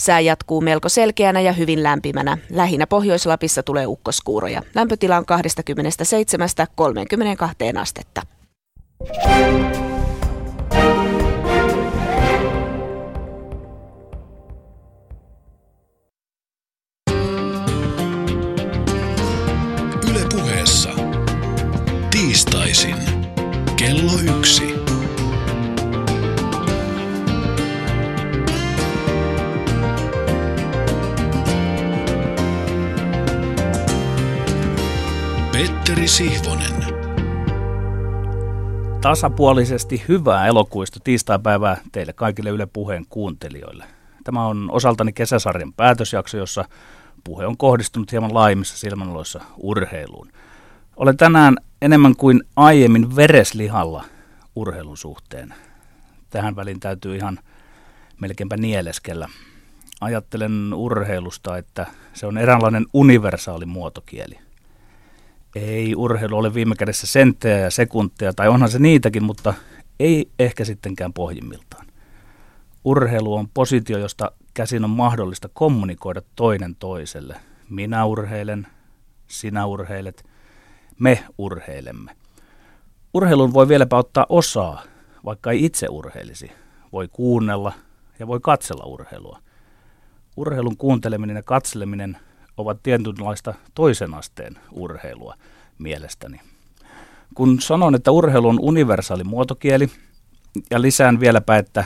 Sää jatkuu melko selkeänä ja hyvin lämpimänä. Lähinnä Pohjois-Lapissa tulee ukkoskuuroja. Lämpötila on 27-32 astetta. Sihvonen. Tasapuolisesti hyvää elokuista tiistaipäivää teille kaikille Yle Puheen kuuntelijoille. Tämä on osaltani kesäsarjan päätösjakso, jossa puhe on kohdistunut hieman laajemmissa silmänaloissa urheiluun. Olen tänään enemmän kuin aiemmin vereslihalla urheilun suhteen. Tähän väliin täytyy ihan melkeinpä nieleskellä. Ajattelen urheilusta, että se on eräänlainen universaali muotokieli – ei urheilu ole viime kädessä senttejä ja sekunteja, tai onhan se niitäkin, mutta ei ehkä sittenkään pohjimmiltaan. Urheilu on positio, josta käsin on mahdollista kommunikoida toinen toiselle. Minä urheilen, sinä urheilet, me urheilemme. Urheilun voi vieläpä ottaa osaa, vaikka ei itse urheilisi. Voi kuunnella ja voi katsella urheilua. Urheilun kuunteleminen ja katseleminen ovat tietynlaista toisen asteen urheilua mielestäni. Kun sanon, että urheilu on universaali muotokieli, ja lisään vieläpä, että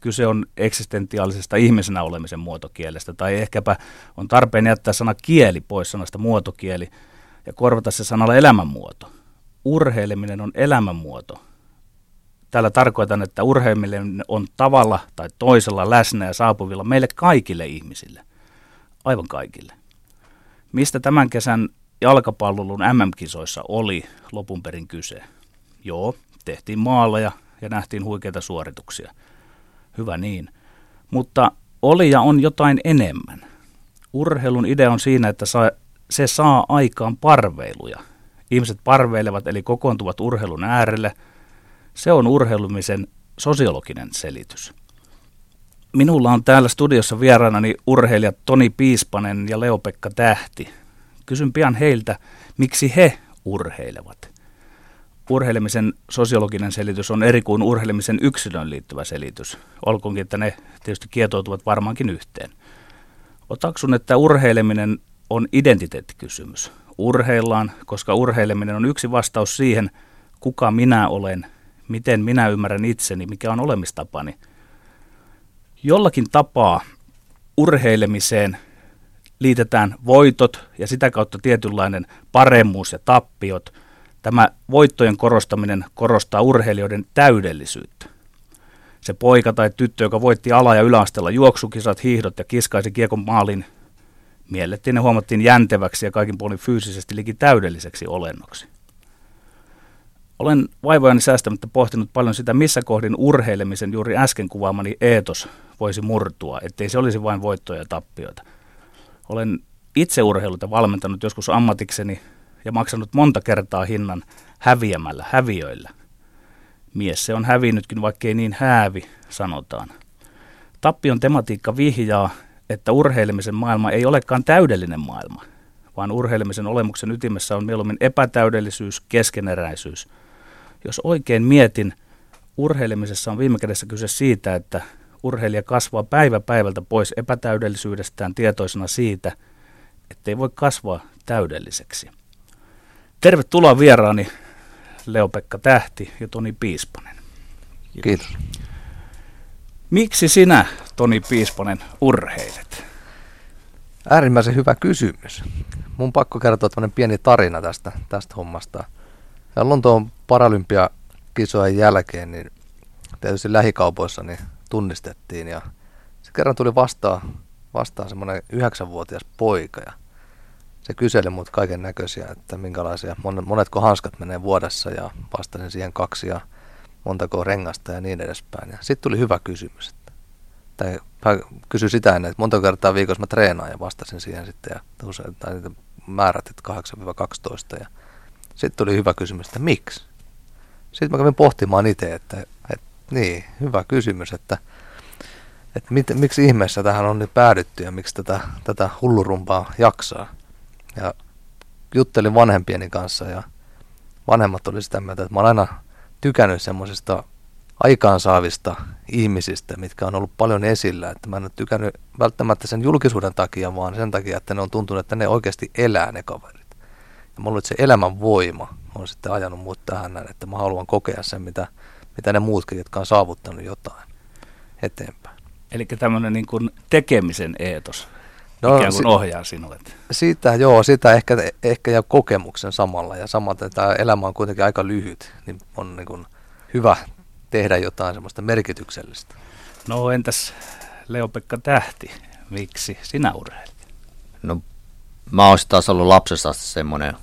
kyse on eksistentiaalisesta ihmisenä olemisen muotokielestä, tai ehkäpä on tarpeen jättää sana kieli pois sanasta muotokieli ja korvata se sanalla elämänmuoto. Urheileminen on elämänmuoto. Tällä tarkoitan, että urheileminen on tavalla tai toisella läsnä ja saapuvilla meille kaikille ihmisille. Aivan kaikille. Mistä tämän kesän jalkapallon MM-kisoissa oli lopun perin kyse? Joo, tehtiin maaleja ja nähtiin huikeita suorituksia. Hyvä niin. Mutta oli ja on jotain enemmän. Urheilun idea on siinä, että se saa aikaan parveiluja. Ihmiset parveilevat eli kokoontuvat urheilun äärelle. Se on urheilumisen sosiologinen selitys. Minulla on täällä studiossa vieraanani urheilijat Toni Piispanen ja Leo-Pekka Tähti. Kysyn pian heiltä, miksi he urheilevat. Urheilemisen sosiologinen selitys on eri kuin urheilemisen yksilön liittyvä selitys. Olkoonkin, että ne tietysti kietoutuvat varmaankin yhteen. Otaksun, että urheileminen on identiteettikysymys. Urheillaan, koska urheileminen on yksi vastaus siihen, kuka minä olen, miten minä ymmärrän itseni, mikä on olemistapani – jollakin tapaa urheilemiseen liitetään voitot ja sitä kautta tietynlainen paremmuus ja tappiot. Tämä voittojen korostaminen korostaa urheilijoiden täydellisyyttä. Se poika tai tyttö, joka voitti ala- ja yläasteella juoksukisat, hiihdot ja kiskaisi kiekon maalin, miellettiin ja huomattiin jänteväksi ja kaikin puolin fyysisesti liki täydelliseksi olennoksi. Olen vaivojani säästämättä pohtinut paljon sitä, missä kohdin urheilemisen juuri äsken kuvaamani eetos voisi murtua, ettei se olisi vain voittoja ja tappioita. Olen itse urheiluta valmentanut joskus ammatikseni ja maksanut monta kertaa hinnan häviämällä, häviöillä. Mies se on hävinnytkin, vaikkei niin häävi, sanotaan. Tappion tematiikka vihjaa, että urheilemisen maailma ei olekaan täydellinen maailma, vaan urheilemisen olemuksen ytimessä on mieluummin epätäydellisyys, keskeneräisyys – jos oikein mietin, urheilemisessa on viime kädessä kyse siitä, että urheilija kasvaa päivä päivältä pois epätäydellisyydestään tietoisena siitä, ettei voi kasvaa täydelliseksi. Tervetuloa vieraani Leo-Pekka Tähti ja Toni Piispanen. Kiitos. Miksi sinä, Toni Piispanen, urheilet? Äärimmäisen hyvä kysymys. Mun pakko kertoa pieni tarina tästä, tästä hommasta. Ja Lontoon paralympiakisojen jälkeen, niin tietysti lähikaupoissa niin tunnistettiin ja se kerran tuli vastaan, vastaan semmoinen yhdeksänvuotias poika ja se kyseli mut kaiken näköisiä, että minkälaisia, monetko hanskat menee vuodessa ja vastasin siihen kaksi ja montako rengasta ja niin edespäin. Ja sitten tuli hyvä kysymys, että, tai kysyi sitä ennen, että monta kertaa viikossa mä treenaan ja vastasin siihen sitten ja usein, tai niitä määrät, että 8-12 ja sitten tuli hyvä kysymys, että miksi? Sitten mä kävin pohtimaan itse, että niin, hyvä kysymys, että että mit, miksi ihmeessä tähän on nyt päädytty ja miksi tätä, tätä hullurumpaa jaksaa. Ja juttelin vanhempieni kanssa ja vanhemmat oli sitä mieltä, että mä olen aina tykännyt semmoisista aikaansaavista ihmisistä, mitkä on ollut paljon esillä. Että mä en ole tykännyt välttämättä sen julkisuuden takia, vaan sen takia, että ne on tuntunut, että ne oikeasti elää ne kaverit. Ja mulla se elämän voima on sitten ajanut mut tähän näin, että mä haluan kokea sen, mitä, mitä ne muutkin, jotka on saavuttanut jotain eteenpäin. Eli tämmöinen niin kuin tekemisen eetos no, ikään kuin si- ohjaa sinulle. Sitä, joo, sitä ehkä, ehkä ja kokemuksen samalla. Ja samaten tämä elämä on kuitenkin aika lyhyt, niin on niin kuin hyvä tehdä jotain semmoista merkityksellistä. No entäs Leo-Pekka Tähti, miksi sinä urheilit? No mä oon taas ollut lapsesta semmoinen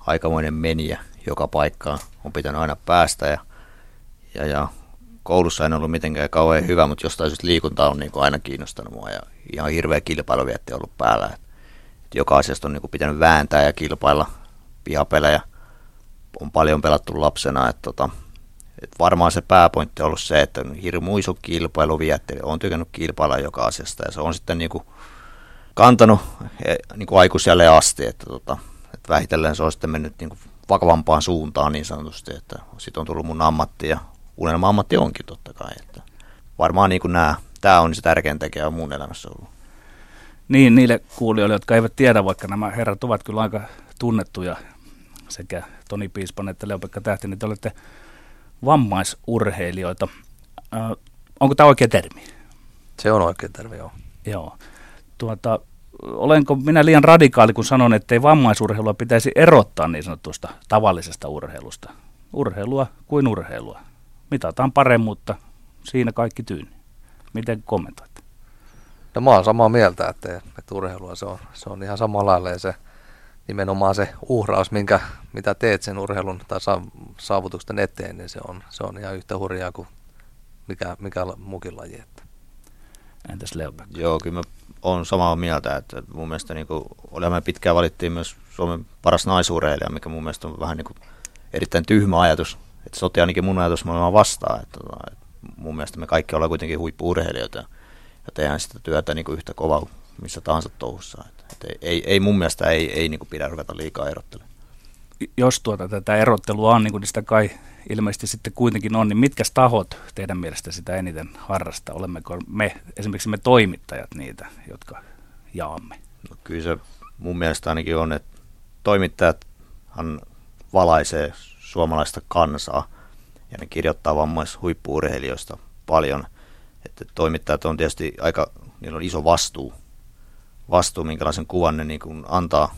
aikamoinen meniä joka paikkaan. On pitänyt aina päästä ja, ja, ja koulussa en ollut mitenkään kauhean hyvä, mutta jostain syystä liikunta on niin kuin aina kiinnostanut mua ja ihan hirveä kilpailuvietti ollut päällä. Et, et joka asiasta on niin kuin pitänyt vääntää ja kilpailla pihapelejä. On paljon pelattu lapsena, että tota, et varmaan se pääpointti on ollut se, että on hirmu iso kilpailuvietti. on tykännyt kilpailla joka asiasta ja se on sitten niin kuin kantanut e, niin kuin aikuiselle asti, että, tota, että vähitellen se on sitten mennyt niin kuin vakavampaan suuntaan niin sanotusti, että sitten on tullut mun ammatti ja unelma-ammatti onkin totta kai. Että varmaan niin kuin nämä, tämä on se tärkein tekijä mun elämässä ollut. Niin, niille kuulijoille, jotka eivät tiedä, vaikka nämä herrat ovat kyllä aika tunnettuja, sekä Toni Piispan että Leopekka Tähti, niin te olette vammaisurheilijoita. Äh, onko tämä oikea termi? Se on oikea termi, joo. Joo. Tuota, olenko minä liian radikaali, kun sanon, että ei vammaisurheilua pitäisi erottaa niin sanotusta tavallisesta urheilusta? Urheilua kuin urheilua. Mitataan paremmuutta, siinä kaikki tyyni. Miten kommentoit? No mä oon samaa mieltä, että, että urheilua se on, se on ihan samalla lailla se nimenomaan se uhraus, minkä, mitä teet sen urheilun tai saavutuksen eteen, niin se on, se on ihan yhtä hurjaa kuin mikä, mikä muukin laji. Että. Entäs Leopä? Joo, kyllä mä oon samaa mieltä, että mun mielestä niin olemme pitkään valittiin myös Suomen paras naisurheilija, mikä mun mielestä on vähän niin kuin erittäin tyhmä ajatus, että sotii ainakin mun ajatus maailmaa vastaan, että, että mun mielestä me kaikki ollaan kuitenkin huippu-urheilijoita ja tehdään sitä työtä niin kuin yhtä kovaa missä tahansa touhussa. Että, että ei, ei, ei, mun mielestä ei, ei niin kuin pidä ruveta liikaa erottelemaan. Jos tuota, tätä erottelua on, niin kuin sitä kai ilmeisesti sitten kuitenkin on, niin mitkä tahot teidän mielestä sitä eniten harrastaa? Olemmeko me, esimerkiksi me toimittajat niitä, jotka jaamme? No, kyllä se mun mielestä ainakin on, että toimittajathan valaisee suomalaista kansaa ja ne kirjoittaa vammaishuippuurheilijoista paljon. Että toimittajat on tietysti aika, niillä on iso vastuu, vastuu minkälaisen kuvan ne niin kuin antaa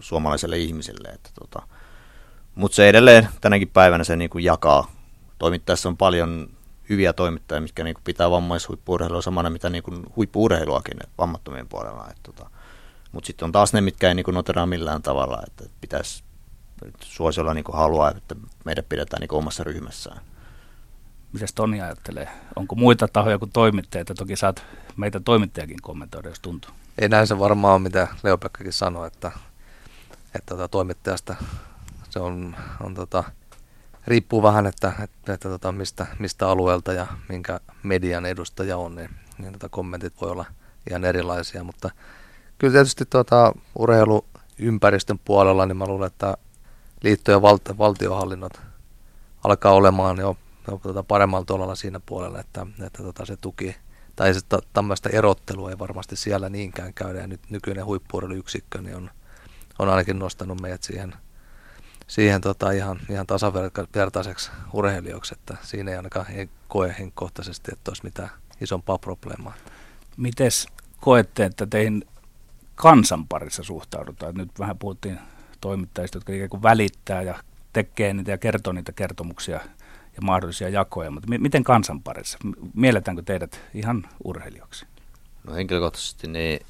suomalaiselle ihmiselle. Että tota, mutta se edelleen tänäkin päivänä se niin kuin jakaa. Toimittajassa on paljon hyviä toimittajia, mitkä niin kuin pitää vammaishuippuurheilua samana, mitä niin kuin huippuurheiluakin vammattomien puolella. Tota, Mutta sitten on taas ne, mitkä ei niin noteraa millään tavalla, että pitäisi suosiolla niin haluaa, että meidät pidetään niin omassa ryhmässään. Mitäs Toni ajattelee? Onko muita tahoja kuin toimittajia? Toki saat meitä toimittajakin kommentoida, jos tuntuu. Ei näin se varmaan ole, mitä Leopekkakin sanoi, että, että tota, toimittajasta se on, on tota, riippuu vähän, että, että, että tota, mistä, mistä alueelta ja minkä median edustaja on, niin, niin tota, kommentit voi olla ihan erilaisia, mutta kyllä tietysti tota, urheiluympäristön puolella, niin mä luulen, että liitto- ja val- valtiohallinnot alkaa olemaan jo, jo tota, paremmalla tuolla siinä puolella, että, että tota, se tuki tai se tämmöistä erottelua ei varmasti siellä niinkään käydä. Ja nyt nykyinen huippuurheiluyksikkö niin on, on ainakin nostanut meidät siihen, siihen tota ihan, ihan tasavertaiseksi urheilijoiksi, että siinä ei ainakaan ei koe henkkohtaisesti, että olisi mitään isompaa probleemaa. Mites koette, että teihin kansan parissa suhtaudutaan? Nyt vähän puhuttiin toimittajista, jotka ikään kuin välittää ja tekee niitä ja kertoo niitä kertomuksia ja mahdollisia jakoja, mutta miten kansan parissa? Mielletäänkö teidät ihan urheilijoiksi? No henkilökohtaisesti niin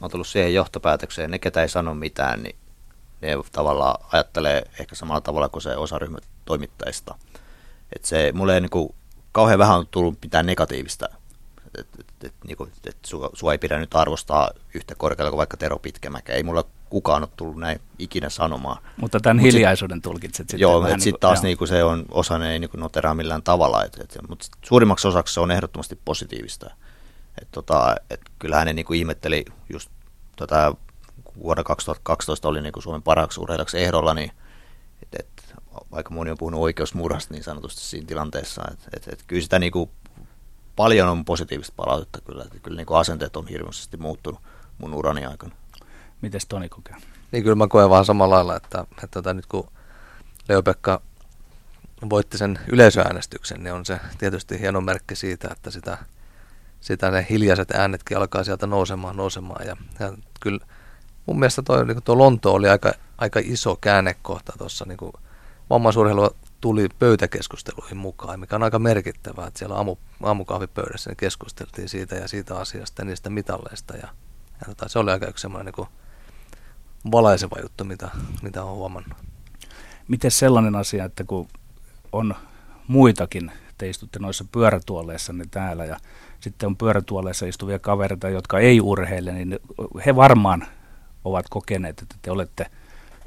mä oon tullut siihen johtopäätökseen, ne ketä ei sano mitään, niin ne tavallaan ajattelee ehkä samalla tavalla kuin se osaryhmä toimittajista. Et se, mulle ei niin kuin, kauhean vähän on tullut mitään negatiivista, että et, et, niin et sua, sua ei pidä nyt arvostaa yhtä korkealla kuin vaikka Tero Pitkämäkä. Ei mulla kukaan ole tullut näin ikinä sanomaan. Mutta tämän Mut hiljaisuuden sit, tulkitset sitten. Joo, että sitten taas niin kuin se on, osa ne ei niin kuin noteraa millään tavalla. Et, et, mutta suurimmaksi osaksi se on ehdottomasti positiivista. Et tota, et kyllähän ne niinku ihmetteli just tota, vuonna 2012 oli niinku Suomen parhaaksi urheilijaksi ehdolla, niin et, et, vaikka moni on puhunut oikeusmurhasta niin sanotusti siinä tilanteessa, että et, et kyllä sitä niinku paljon on positiivista palautetta kyllä, että kyllä niinku asenteet on hirveästi muuttunut mun urani aikana. Miten Toni kokee? Niin kyllä mä koen vaan samalla lailla, että, että, että tota nyt kun Leo-Pekka voitti sen yleisöäänestyksen, niin on se tietysti hieno merkki siitä, että sitä, sitä ne hiljaiset äänetkin alkaa sieltä nousemaan, nousemaan. Ja, ja kyllä mun mielestä toi, niin tuo Lonto oli aika, aika iso käännekohta tuossa. Niin vammaisurheilu tuli pöytäkeskusteluihin mukaan, mikä on aika merkittävää, että siellä aamu, aamukahvipöydässä niin keskusteltiin siitä ja siitä asiasta ja niistä mitalleista. Ja, ja tota, se oli aika yksi semmoinen niin valaiseva juttu, mitä, mitä on huomannut. Miten sellainen asia, että kun on muitakin, te istutte noissa pyörätuoleissa täällä ja sitten on pyörätuoleissa istuvia kavereita, jotka ei urheile, niin he varmaan ovat kokeneet, että te olette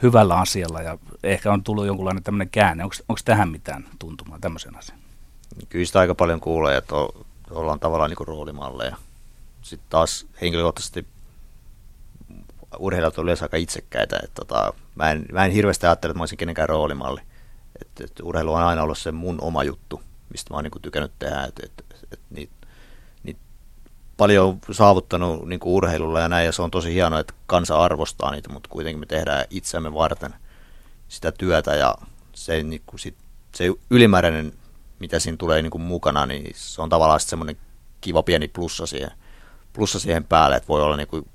hyvällä asialla ja ehkä on tullut jonkunlainen tämmöinen käänne. Onko, onko tähän mitään tuntumaa tämmöisen asian? Kyllä sitä aika paljon kuulee, että ollaan tavallaan niin roolimalleja. Sitten taas henkilökohtaisesti urheilijat on yleensä aika itsekkäitä. Että tota, mä, en, mä en hirveästi ajattele, että mä olisin kenenkään roolimalli. Et, et urheilu on aina ollut se mun oma juttu, mistä mä oon niin tykännyt tehdä. Et, et, et, niitä, niit paljon saavuttanut niin urheilulla ja näin, ja se on tosi hienoa, että kansa arvostaa niitä, mutta kuitenkin me tehdään itseämme varten sitä työtä, ja se, niin kuin sit, se ylimääräinen, mitä siinä tulee niin kuin mukana, niin se on tavallaan semmoinen kiva pieni plussa siihen, plussa siihen päälle, että voi olla niin kuin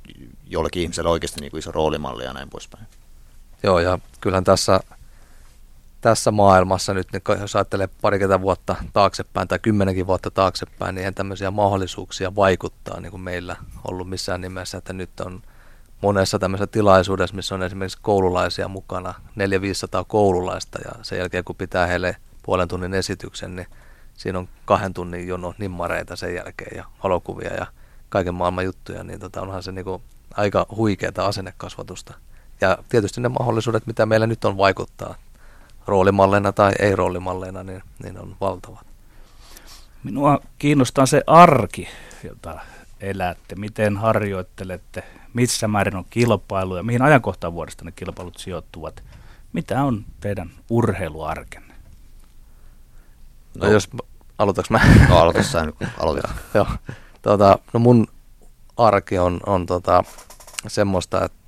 jollekin ihmiselle oikeasti niin kuin iso roolimalli ja näin poispäin. Joo, ja kyllähän tässä, tässä maailmassa nyt, niin jos ajattelee parikymmentä vuotta taaksepäin tai kymmenenkin vuotta taaksepäin, niin eihän tämmöisiä mahdollisuuksia vaikuttaa niin kuin meillä ollut missään nimessä, että nyt on monessa tämmöisessä tilaisuudessa, missä on esimerkiksi koululaisia mukana, 400-500 koululaista, ja sen jälkeen kun pitää heille puolen tunnin esityksen, niin siinä on kahden tunnin jono nimmareita sen jälkeen ja valokuvia ja kaiken maailman juttuja, niin tota, onhan se niinku aika huikeaa asennekasvatusta. Ja tietysti ne mahdollisuudet, mitä meillä nyt on vaikuttaa roolimalleina tai ei-roolimalleina, niin, niin on valtavat. Minua kiinnostaa se arki, jota elätte. Miten harjoittelette, missä määrin on kilpailuja, mihin ajankohtaan vuodesta ne kilpailut sijoittuvat. Mitä on teidän urheiluarkenne? No, no jos aloitaks mä? No aloita sä nyt, aloita. Joo. Tota, no mun arki on, on tota, semmoista, että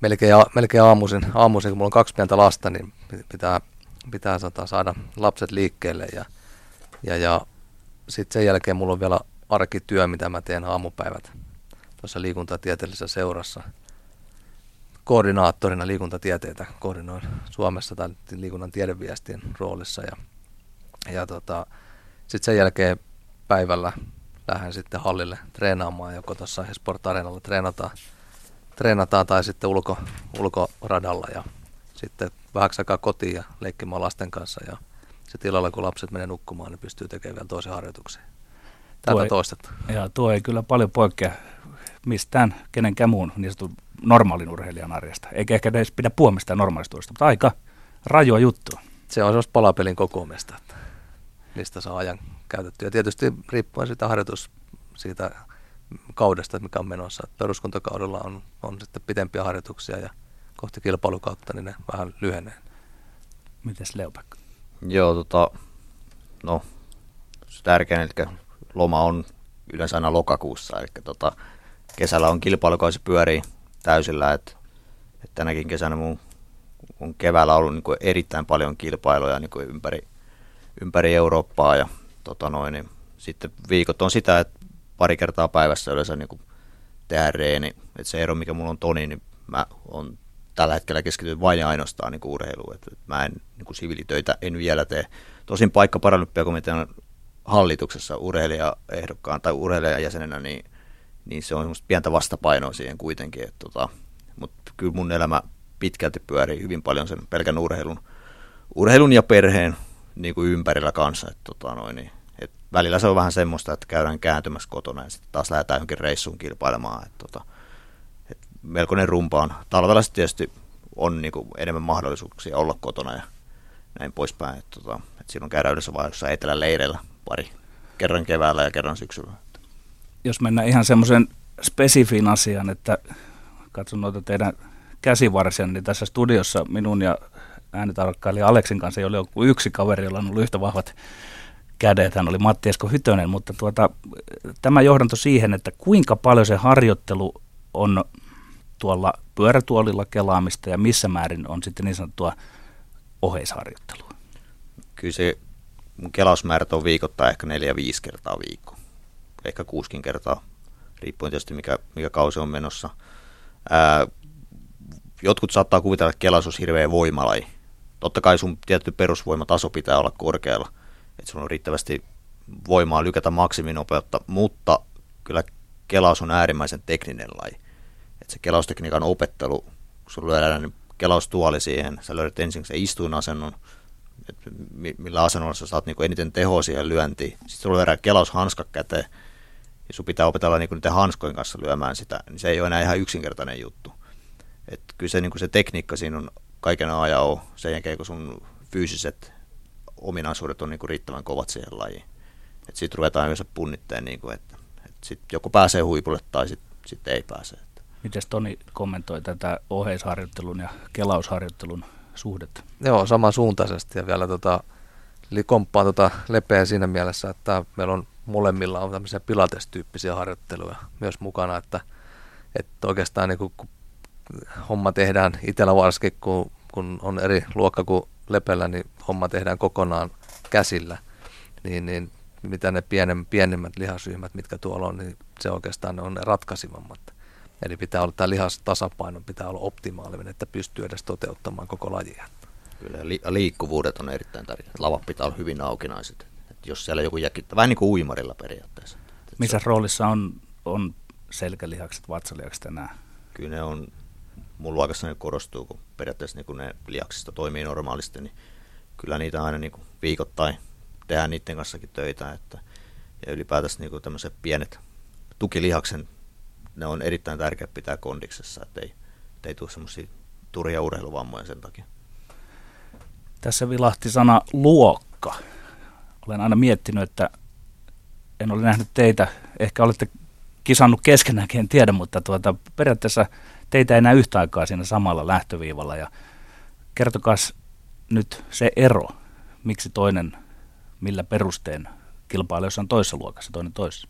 melkein, melkein aamuisin, aamuisin, kun mulla on kaksi pientä lasta, niin pitää, pitää tota, saada lapset liikkeelle ja, ja, ja sitten sen jälkeen mulla on vielä arkityö, mitä mä teen aamupäivät tuossa liikuntatieteellisessä seurassa. Koordinaattorina liikuntatieteitä koordinoin Suomessa tai liikunnan tiedeviestien roolissa ja, ja tota, sitten sen jälkeen päivällä lähden sitten hallille treenaamaan, joko tuossa Sport Arenalla treenataan, treenataan tai sitten ulko, ulkoradalla ja sitten vähäksi aikaa kotiin ja leikkimään lasten kanssa ja sitten illalla kun lapset menee nukkumaan, niin pystyy tekemään vielä toisen harjoituksen. Tätä tuo. Ja tuo ei kyllä paljon poikkea mistään kenenkään muun niin sanotun normaalin urheilijan arjesta. Eikä ehkä edes pidä puhua mistään normaalista mutta aika rajoa juttua. Se on sellaista palapelin kokoamista, että mistä saa ajan käytetty. Ja tietysti riippuen siitä harjoitus siitä kaudesta, mikä on menossa. Peruskuntakaudella on, on sitten pitempiä harjoituksia ja kohti kilpailukautta, niin ne vähän lyhenee. Mites Leopakka? Joo, tota, no, se tärkein, eli loma on yleensä aina lokakuussa, eli tota, kesällä on kilpailukausi pyörii täysillä, että, että tänäkin kesänä mun on keväällä ollut niin kuin erittäin paljon kilpailuja niin kuin ympäri, ympäri Eurooppaa ja tota noin, niin sitten viikot on sitä, että pari kertaa päivässä yleensä niin kuin tehdä reeni. että se ero, mikä mulla on Toni, niin mä on tällä hetkellä keskityn vain ja ainoastaan niin urheiluun. Et, et mä en niin kuin siviilitöitä en vielä tee. Tosin paikka paralympiakomitean hallituksessa urheilijaehdokkaan tai urheilijajäsenenä, niin, niin se on semmoista pientä vastapainoa siihen kuitenkin. Et, tota, mutta kyllä mun elämä pitkälti pyörii hyvin paljon sen pelkän urheilun, urheilun ja perheen niin kuin ympärillä kanssa. Et, tota, noin, niin, et välillä se on vähän semmoista, että käydään kääntymässä kotona ja sitten taas lähdetään johonkin reissuun kilpailemaan. Et, tota, et melkoinen rumpa on. Talvella tietysti on niin kuin enemmän mahdollisuuksia olla kotona ja näin poispäin. Et, tota, et silloin käydään yleensä vain jossain etelän leireillä pari kerran keväällä ja kerran syksyllä. jos mennään ihan semmoisen spesifiin asian, että katson noita teidän käsivarsia, niin tässä studiossa minun ja äänitarkkailija Aleksin kanssa ei ole joku yksi kaveri, jolla on ollut yhtä vahvat kädet. Hän oli Matti Esko Hytönen, mutta tuota, tämä johdanto siihen, että kuinka paljon se harjoittelu on tuolla pyörätuolilla kelaamista ja missä määrin on sitten niin sanottua oheisharjoittelua? Kyllä se mun kelausmäärät on viikoittain ehkä neljä viisi kertaa viikko. Ehkä kuuskin kertaa, riippuen tietysti mikä, mikä kausi on menossa. Ää, jotkut saattaa kuvitella, että kelaus olisi hirveä voimalaji. Totta kai sun tietty perusvoimataso pitää olla korkealla, että sulla on riittävästi voimaa lykätä maksiminopeutta, mutta kyllä kelaus on äärimmäisen tekninen laji. Et se kelaustekniikan opettelu, kun sulla lyödään kelaustuoli siihen, sä löydät ensin se istuinasennon, että millä asennolla sä saat niinku eniten tehoa siihen lyöntiin. Sitten sulla lyödään kelaushanska käteen, ja sun pitää opetella niinku niiden hanskojen kanssa lyömään sitä, niin se ei ole enää ihan yksinkertainen juttu. Et kyllä se, niinku se tekniikka siinä on kaiken ajan sen jälkeen, kun sun fyysiset ominaisuudet on niinku riittävän kovat siihen lajiin. Sitten ruvetaan yleensä punnitteen, niinku, että et sit joku pääsee huipulle tai sitten sit ei pääse. Miten Toni kommentoi tätä oheisharjoittelun ja kelausharjoittelun suhdetta? Joo, samansuuntaisesti ja vielä tota, eli komppaan tota lepeä siinä mielessä, että meillä on molemmilla on tämmöisiä pilatestyyppisiä harjoitteluja myös mukana, että, että oikeastaan niin kun homma tehdään itsellä varsinkin, kun, kun on eri luokka kuin lepellä, niin homma tehdään kokonaan käsillä, niin, niin mitä ne pienemmät, pienemmät lihasryhmät, mitkä tuolla on, niin se oikeastaan on ne ratkaisivammat. Eli pitää olla tämä lihastasapaino, pitää olla optimaalinen, että pystyy edes toteuttamaan koko lajia. Kyllä li- liikkuvuudet on erittäin tärkeät. Lavat pitää olla hyvin aukinaiset. Et jos siellä joku jäkittää, vähän niin kuin uimarilla periaatteessa. Et Missä se... roolissa on, on selkälihakset, vatsalihakset enää? Kyllä ne on, mun luokassa ne korostuu, kun periaatteessa niin kun ne lihaksista toimii normaalisti, niin kyllä niitä aina niin viikoittain tehdään niiden kanssakin töitä. Että, ja ylipäätänsä niin tämmöiset pienet tukilihaksen ne on erittäin tärkeä pitää kondiksessa, ettei, ettei tule semmoisia turhia urheiluvammoja sen takia. Tässä vilahti sana luokka. Olen aina miettinyt, että en ole nähnyt teitä, ehkä olette kisannut keskenäänkin, en tiedä, mutta tuota, periaatteessa teitä ei näe yhtä aikaa siinä samalla lähtöviivalla. Ja kertokaa nyt se ero, miksi toinen, millä perusteen kilpailee jossain toisessa luokassa, toinen toisessa.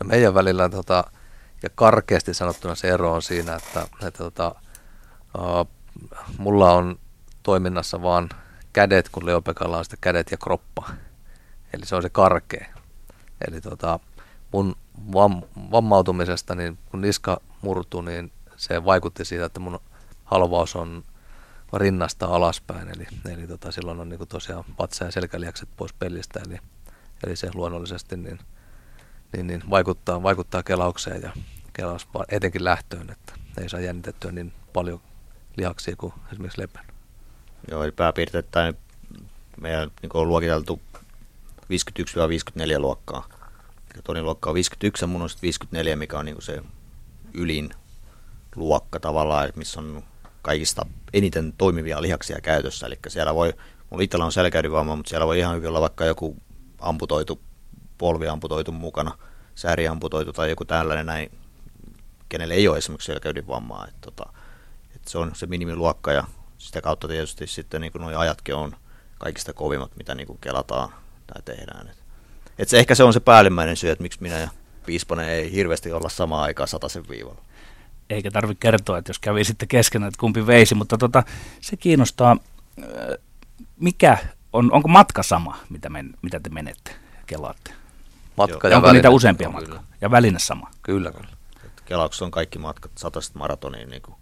No meidän välillä tota, ja karkeasti sanottuna se ero on siinä, että, että tota, uh, mulla on toiminnassa vaan kädet, kun Leopekalla on sitä kädet ja kroppa. Eli se on se karkea. Eli tota, mun vam, vammautumisesta, niin kun niska murtui, niin se vaikutti siitä, että mun halvaus on rinnasta alaspäin. Eli, eli tota, silloin on niin tosiaan vatsa- ja selkälihakset pois pelistä. Eli, eli se luonnollisesti niin niin, niin vaikuttaa, vaikuttaa kelaukseen ja kelaus etenkin lähtöön, että ei saa jännitettyä niin paljon lihaksia kuin esimerkiksi lepän. Joo, eli pääpiirteittäin meidän niin on luokiteltu 51-54 luokkaa. Toinen luokka on 51 ja mun on 54, mikä on niin se ylin luokka tavallaan, missä on kaikista eniten toimivia lihaksia käytössä. Eli siellä voi, mulla itsellä on selkäydinvamma, mutta siellä voi ihan hyvin olla vaikka joku amputoitu polvi amputoitu mukana, sääri amputoitu tai joku tällainen näin, kenelle ei ole esimerkiksi selkäydinvammaa. Että tota, että se on se minimiluokka ja sitä kautta tietysti sitten niin nuo ajatkin on kaikista kovimmat, mitä niin kelataan tai tehdään. Et, et se, ehkä se on se päällimmäinen syy, että miksi minä ja Piisponen ei hirveästi olla samaan aikaan sen viivalla. Eikä tarvitse kertoa, että jos kävi sitten keskenään, että kumpi veisi, mutta tota, se kiinnostaa, mikä on, onko matka sama, mitä, men, mitä te menette, kelaatte? matka ja, ja onko niitä useampia no, matkoja? Ja väline sama? Kyllä, kyllä. Kelauksessa on kaikki matkat, satasta maratoniin niin kuin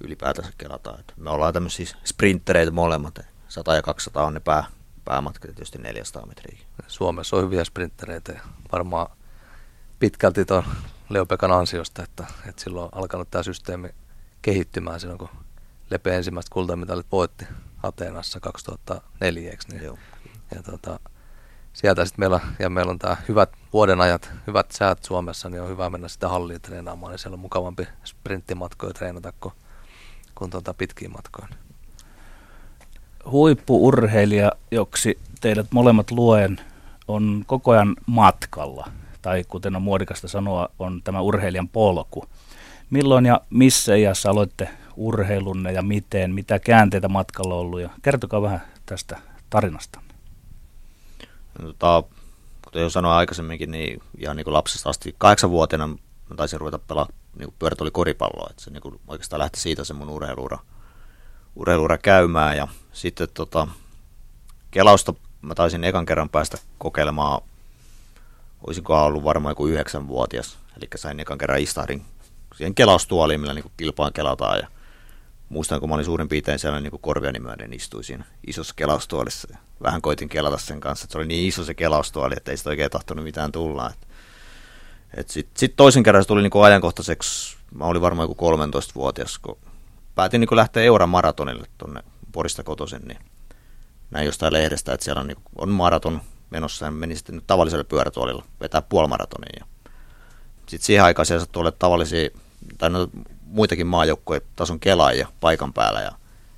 ylipäätänsä kelataan. Et me ollaan tämmöisiä sprinttereitä molemmat. 100 ja 200 on ne pää, päämatkat tietysti 400 metriä. Suomessa on hyviä sprinttereitä ja varmaan pitkälti tuon Leopekan ansiosta, että, että silloin on alkanut tämä systeemi kehittymään silloin, kun Lepe ensimmäiset kultamitalit voitti Ateenassa 2004, eikö niin? Joo. Ja tuota, sieltä sitten meillä, ja meillä on tämä hyvät vuodenajat, hyvät säät Suomessa, niin on hyvä mennä sitä halliin treenaamaan, niin siellä on mukavampi sprinttimatkoja treenata kuin, kuin tuota pitkiä matkoja. Huippuurheilija, joksi teidät molemmat luen, on koko ajan matkalla. Tai kuten on muodikasta sanoa, on tämä urheilijan polku. Milloin ja missä iässä aloitte urheilunne ja miten, mitä käänteitä matkalla on ollut ja kertokaa vähän tästä tarinasta. No, tota, kuten jo sanoin aikaisemminkin, niin ihan niin kuin lapsesta asti kahdeksanvuotiaana mä taisin ruveta pelaa niin pyörätuli koripalloa, että se niin kuin oikeastaan lähti siitä se mun urheiluura, urheiluura käymään ja sitten tota, Kelausta mä taisin ekan kerran päästä kokeilemaan, olisiko ollut varmaan joku yhdeksänvuotias, eli sain ekan kerran istahdin siihen kelaustuoliin, millä niin kilpaan kelataan ja muistan, kun mä olin suurin piirtein siellä niin korviani myöden istuin siinä isossa kelaustuolissa. Vähän koitin kelata sen kanssa, että se oli niin iso se kelaustuoli, että ei sitä oikein tahtonut mitään tulla. Sitten sit toisen kerran se tuli niin ajankohtaiseksi, mä olin varmaan joku 13-vuotias, kun päätin niin lähteä Euran maratonille tuonne Porista kotoisin, niin näin jostain lehdestä, että siellä on, niin on maraton menossa ja menin sitten tavalliselle pyörätuolilla vetää puolimaratonin. Sitten siihen aikaan siellä sattui tavallisia, tai no, muitakin maajoukkoja tason kelaajia paikan päällä ja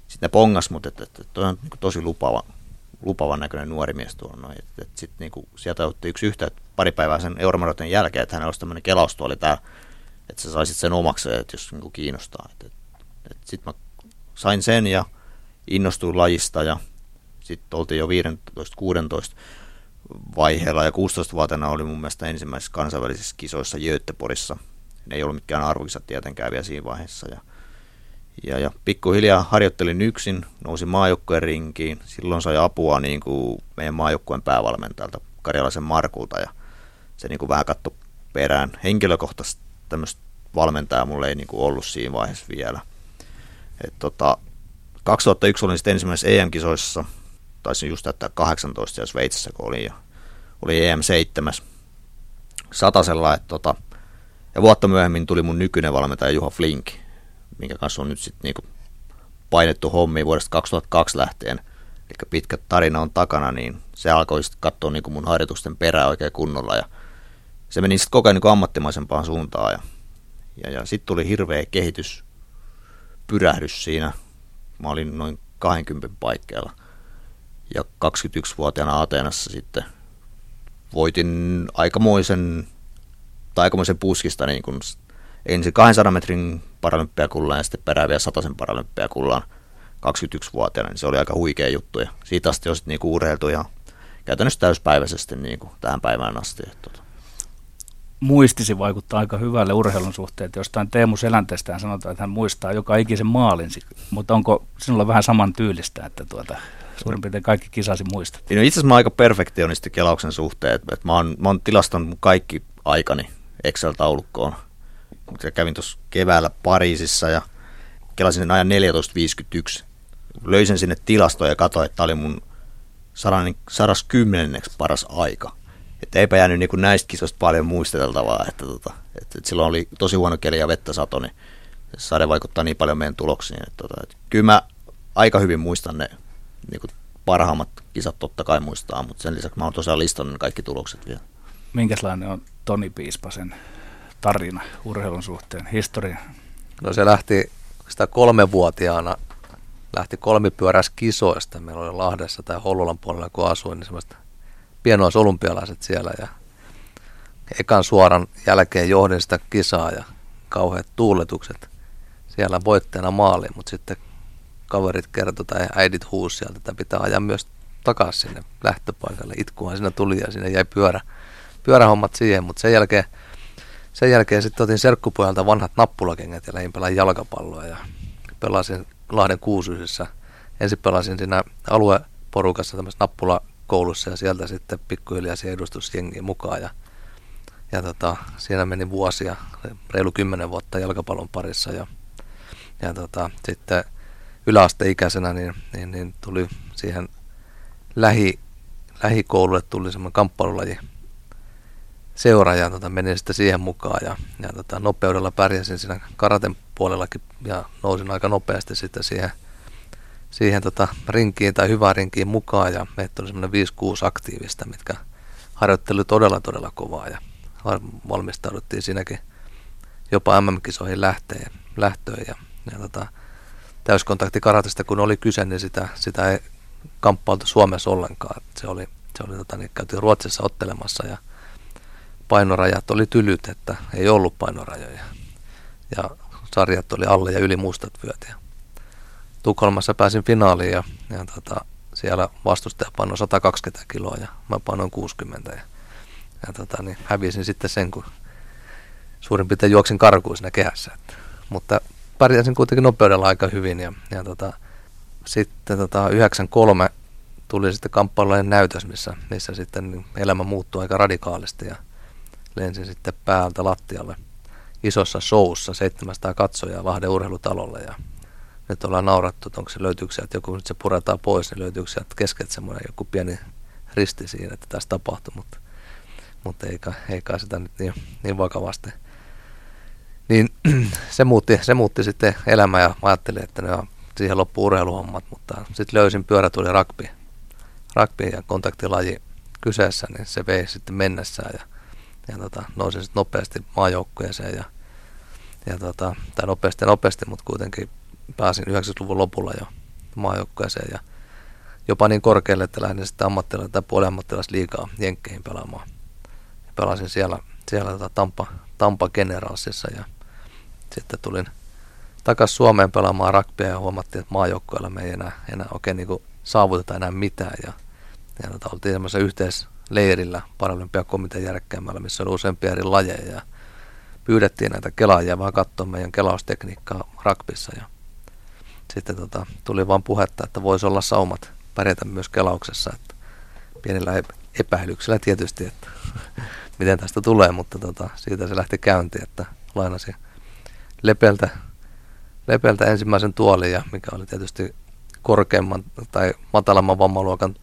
sitten ne pongas, mutta että, että toi on niin tosi lupava, lupavan näköinen nuori mies tuolla noin. Että, että sitten niin sieltä otti yksi yhtä pari päivää sen euromaratonin jälkeen, että hän olisi tämmöinen kelaustuoli täällä, että sä saisit sen omaksi, että jos niin kiinnostaa. Että, että sitten mä sain sen ja innostuin lajista ja sitten oltiin jo 15-16 vaiheella ja 16-vuotiaana oli mun mielestä ensimmäisissä kansainvälisissä kisoissa Göteborgissa. Ne ei ollut mitkään arvokisat tietenkään vielä siinä vaiheessa. Ja, ja, ja pikkuhiljaa harjoittelin yksin, nousin maajoukkueen rinkiin. Silloin sai apua niin kuin meidän maajoukkueen päävalmentajalta Karjalaisen Markulta ja se niin kuin vähän katto perään. Henkilökohtaisesti tämmöistä valmentajaa mulle ei niin kuin ollut siinä vaiheessa vielä. Et tota, 2001 olin sitten ensimmäisessä EM-kisoissa taisin just täyttää 18 ja Sveitsissä, kun oli, oli EM7 satasella. Että tota, ja vuotta myöhemmin tuli mun nykyinen valmentaja Juha Flink, minkä kanssa on nyt sitten niinku painettu hommiin vuodesta 2002 lähtien. Eli pitkä tarina on takana, niin se alkoi sitten katsoa niinku mun harjoitusten perää oikein kunnolla. Ja se meni sitten koko ajan niinku ammattimaisempaan suuntaan. Ja, ja, ja sitten tuli hirveä kehitys, pyrähdys siinä. Mä olin noin 20 paikkeilla – ja 21-vuotiaana Ateenassa sitten voitin aikamoisen, tai aikamoisen puskista niin kun ensin 200 metrin paralympiakullaan ja sitten perääviä 100 paralympiakullaan 21-vuotiaana, niin se oli aika huikea juttu. Ja siitä asti on sitten niin urheiltu ihan käytännössä täyspäiväisesti niin kuin tähän päivään asti. Että tota. Muistisi vaikuttaa aika hyvälle urheilun suhteen, jostain Teemu Selänteestään sanotaan, että hän muistaa joka ikisen maalin, mutta onko sinulla vähän saman tyylistä, että tuota, suurin piirtein kaikki kisasi muistat. No itse asiassa mä aika perfektionisti kelauksen suhteen, että, että mä, oon, mä oon tilastanut kaikki aikani Excel-taulukkoon. Kävin tuossa keväällä Pariisissa ja kelasin sen ajan 14.51. Löysin sinne tilastoja ja katsoin, että tämä oli mun 110. paras aika. Että eipä jäänyt niin näistä kisoista paljon muisteteltavaa, että, tota, että, että silloin oli tosi huono keli ja vettä sato, niin sade vaikuttaa niin paljon meidän tuloksiin. Että, tota, että kyllä mä aika hyvin muistan ne niin kuin parhaimmat kisat totta kai muistaa, mutta sen lisäksi mä oon tosiaan listannut kaikki tulokset vielä. Minkälainen on Toni Piispasen tarina urheilun suhteen, historia? No se lähti sitä kolmevuotiaana, lähti kolmipyöräs kisoista. Meillä oli Lahdessa tai Hollolan puolella, kun asuin, niin semmoista pienois olympialaiset siellä ja ekan suoran jälkeen johdin sitä kisaa ja kauheat tuuletukset siellä voitteena maaliin, mutta sitten kaverit kertoi tai äidit huusi sieltä, että pitää ajaa myös takaisin sinne lähtöpaikalle. Itkuhan siinä tuli ja sinne jäi pyörä, pyörähommat siihen, mutta sen jälkeen, sen jälkeen sitten otin serkkupojalta vanhat nappulakengät ja lähdin pelaa jalkapalloa ja pelasin Lahden kuusyisessä. Ensin pelasin siinä alueporukassa tämmöisessä nappulakoulussa ja sieltä sitten pikkuhiljaa siihen edustusjengiin mukaan ja, ja tota, siinä meni vuosia, reilu kymmenen vuotta jalkapallon parissa ja, ja tota, sitten yläasteikäisenä, niin, niin, niin tuli siihen lähi, lähikoululle tuli semmoinen kamppailulaji seura ja tota, menin sitten siihen mukaan ja, ja tota, nopeudella pärjäsin siinä karaten puolellakin ja nousin aika nopeasti sitten siihen, siihen tota, rinkiin tai hyvään rinkiin mukaan ja meitä oli semmoinen 5-6 aktiivista, mitkä harjoitteli todella todella kovaa ja valmistauduttiin siinäkin jopa MM-kisoihin lähteen, lähtöön ja, ja tota, täyskontakti karatesta, kun oli kyse, niin sitä, sitä ei kamppailtu Suomessa ollenkaan. Se oli, se oli tota, niin käytiin Ruotsissa ottelemassa ja painorajat oli tylyt, että ei ollut painorajoja. Ja sarjat oli alle ja yli mustat vyöt. Ja Tukholmassa pääsin finaaliin ja, ja tota, siellä vastustaja painoi 120 kiloa ja mä painoin 60 ja, ja tota, niin hävisin sitten sen, kun suurin piirtein juoksin karkuun siinä kehässä. Että, mutta pärjäsin kuitenkin nopeudella aika hyvin ja, ja tota, sitten tota, 93 tuli sitten kamppailujen näytös, missä, missä sitten niin elämä muuttui aika radikaalisti ja lensin sitten päältä lattialle isossa showssa 700 katsojaa Lahden urheilutalolle ja nyt ollaan naurattu, että onko se löytyykö sieltä joku, nyt se puretaan pois, niin löytyykö sieltä keskeltä semmoinen joku pieni risti siinä, että tässä tapahtui, mutta, mutta ei, kai, ei kai sitä nyt niin, niin vakavasti. Niin se muutti, se muutti sitten elämää ja ajattelin, että ne on siihen loppu urheiluhommat, mutta sitten löysin pyörätuli rugby, rugby ja kontaktilaji kyseessä, niin se vei sitten mennessään ja, ja tota, nousin sitten nopeasti maajoukkueeseen ja, ja tota, tai nopeasti nopeasti, mutta kuitenkin pääsin 90-luvun lopulla jo maajoukkueeseen ja jopa niin korkealle, että lähdin sitten ammattilais- tai puoliammattilaisliigaa Jenkkeihin pelaamaan. Ja pelasin siellä, siellä tota Tampa, Tampa Generalsissa ja sitten tulin takaisin Suomeen pelaamaan ragbia ja huomattiin, että maajoukkueella me ei enää, enää oikein niin saavuteta enää mitään. Ja, ja tota, oltiin semmoisessa yhteisleirillä Paralympiakomitean järkkäämällä, missä oli useampia eri lajeja. Ja pyydettiin näitä kelaajia vähän katsoa meidän kelaustekniikkaa ragbissa. Ja sitten tota, tuli vain puhetta, että voisi olla saumat pärjätä myös kelauksessa. Että pienillä epäilyksellä tietysti, että miten tästä tulee, mutta tota, siitä se lähti käyntiin, että lainasi Lepeltä, Lepeltä ensimmäisen tuolin, ja mikä oli tietysti korkeamman tai matalamman vammaluokan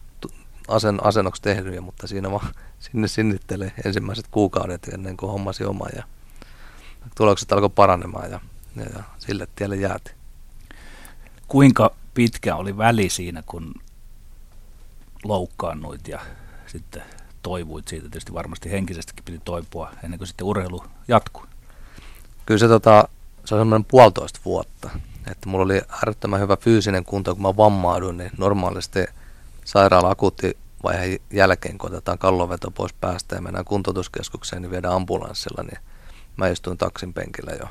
asen, asennoksi tehnyt, mutta siinä vaan sinne sinnittelee ensimmäiset kuukaudet ennen kuin hommasi oma ja tulokset alkoi paranemaan ja, ja, ja sille tielle jäätiin. Kuinka pitkä oli väli siinä, kun loukkaannuit ja sitten toivuit siitä? Tietysti varmasti henkisestikin piti toipua ennen kuin sitten urheilu jatkui. Kyllä se, tota, se on semmoinen puolitoista vuotta. Että mulla oli äärettömän hyvä fyysinen kunto, kun mä vammauduin, niin normaalisti sairaala akuutti vaiheen jälkeen, kun otetaan kalloveto pois päästä ja mennään kuntoutuskeskukseen, niin viedään ambulanssilla, niin mä istuin taksin penkillä jo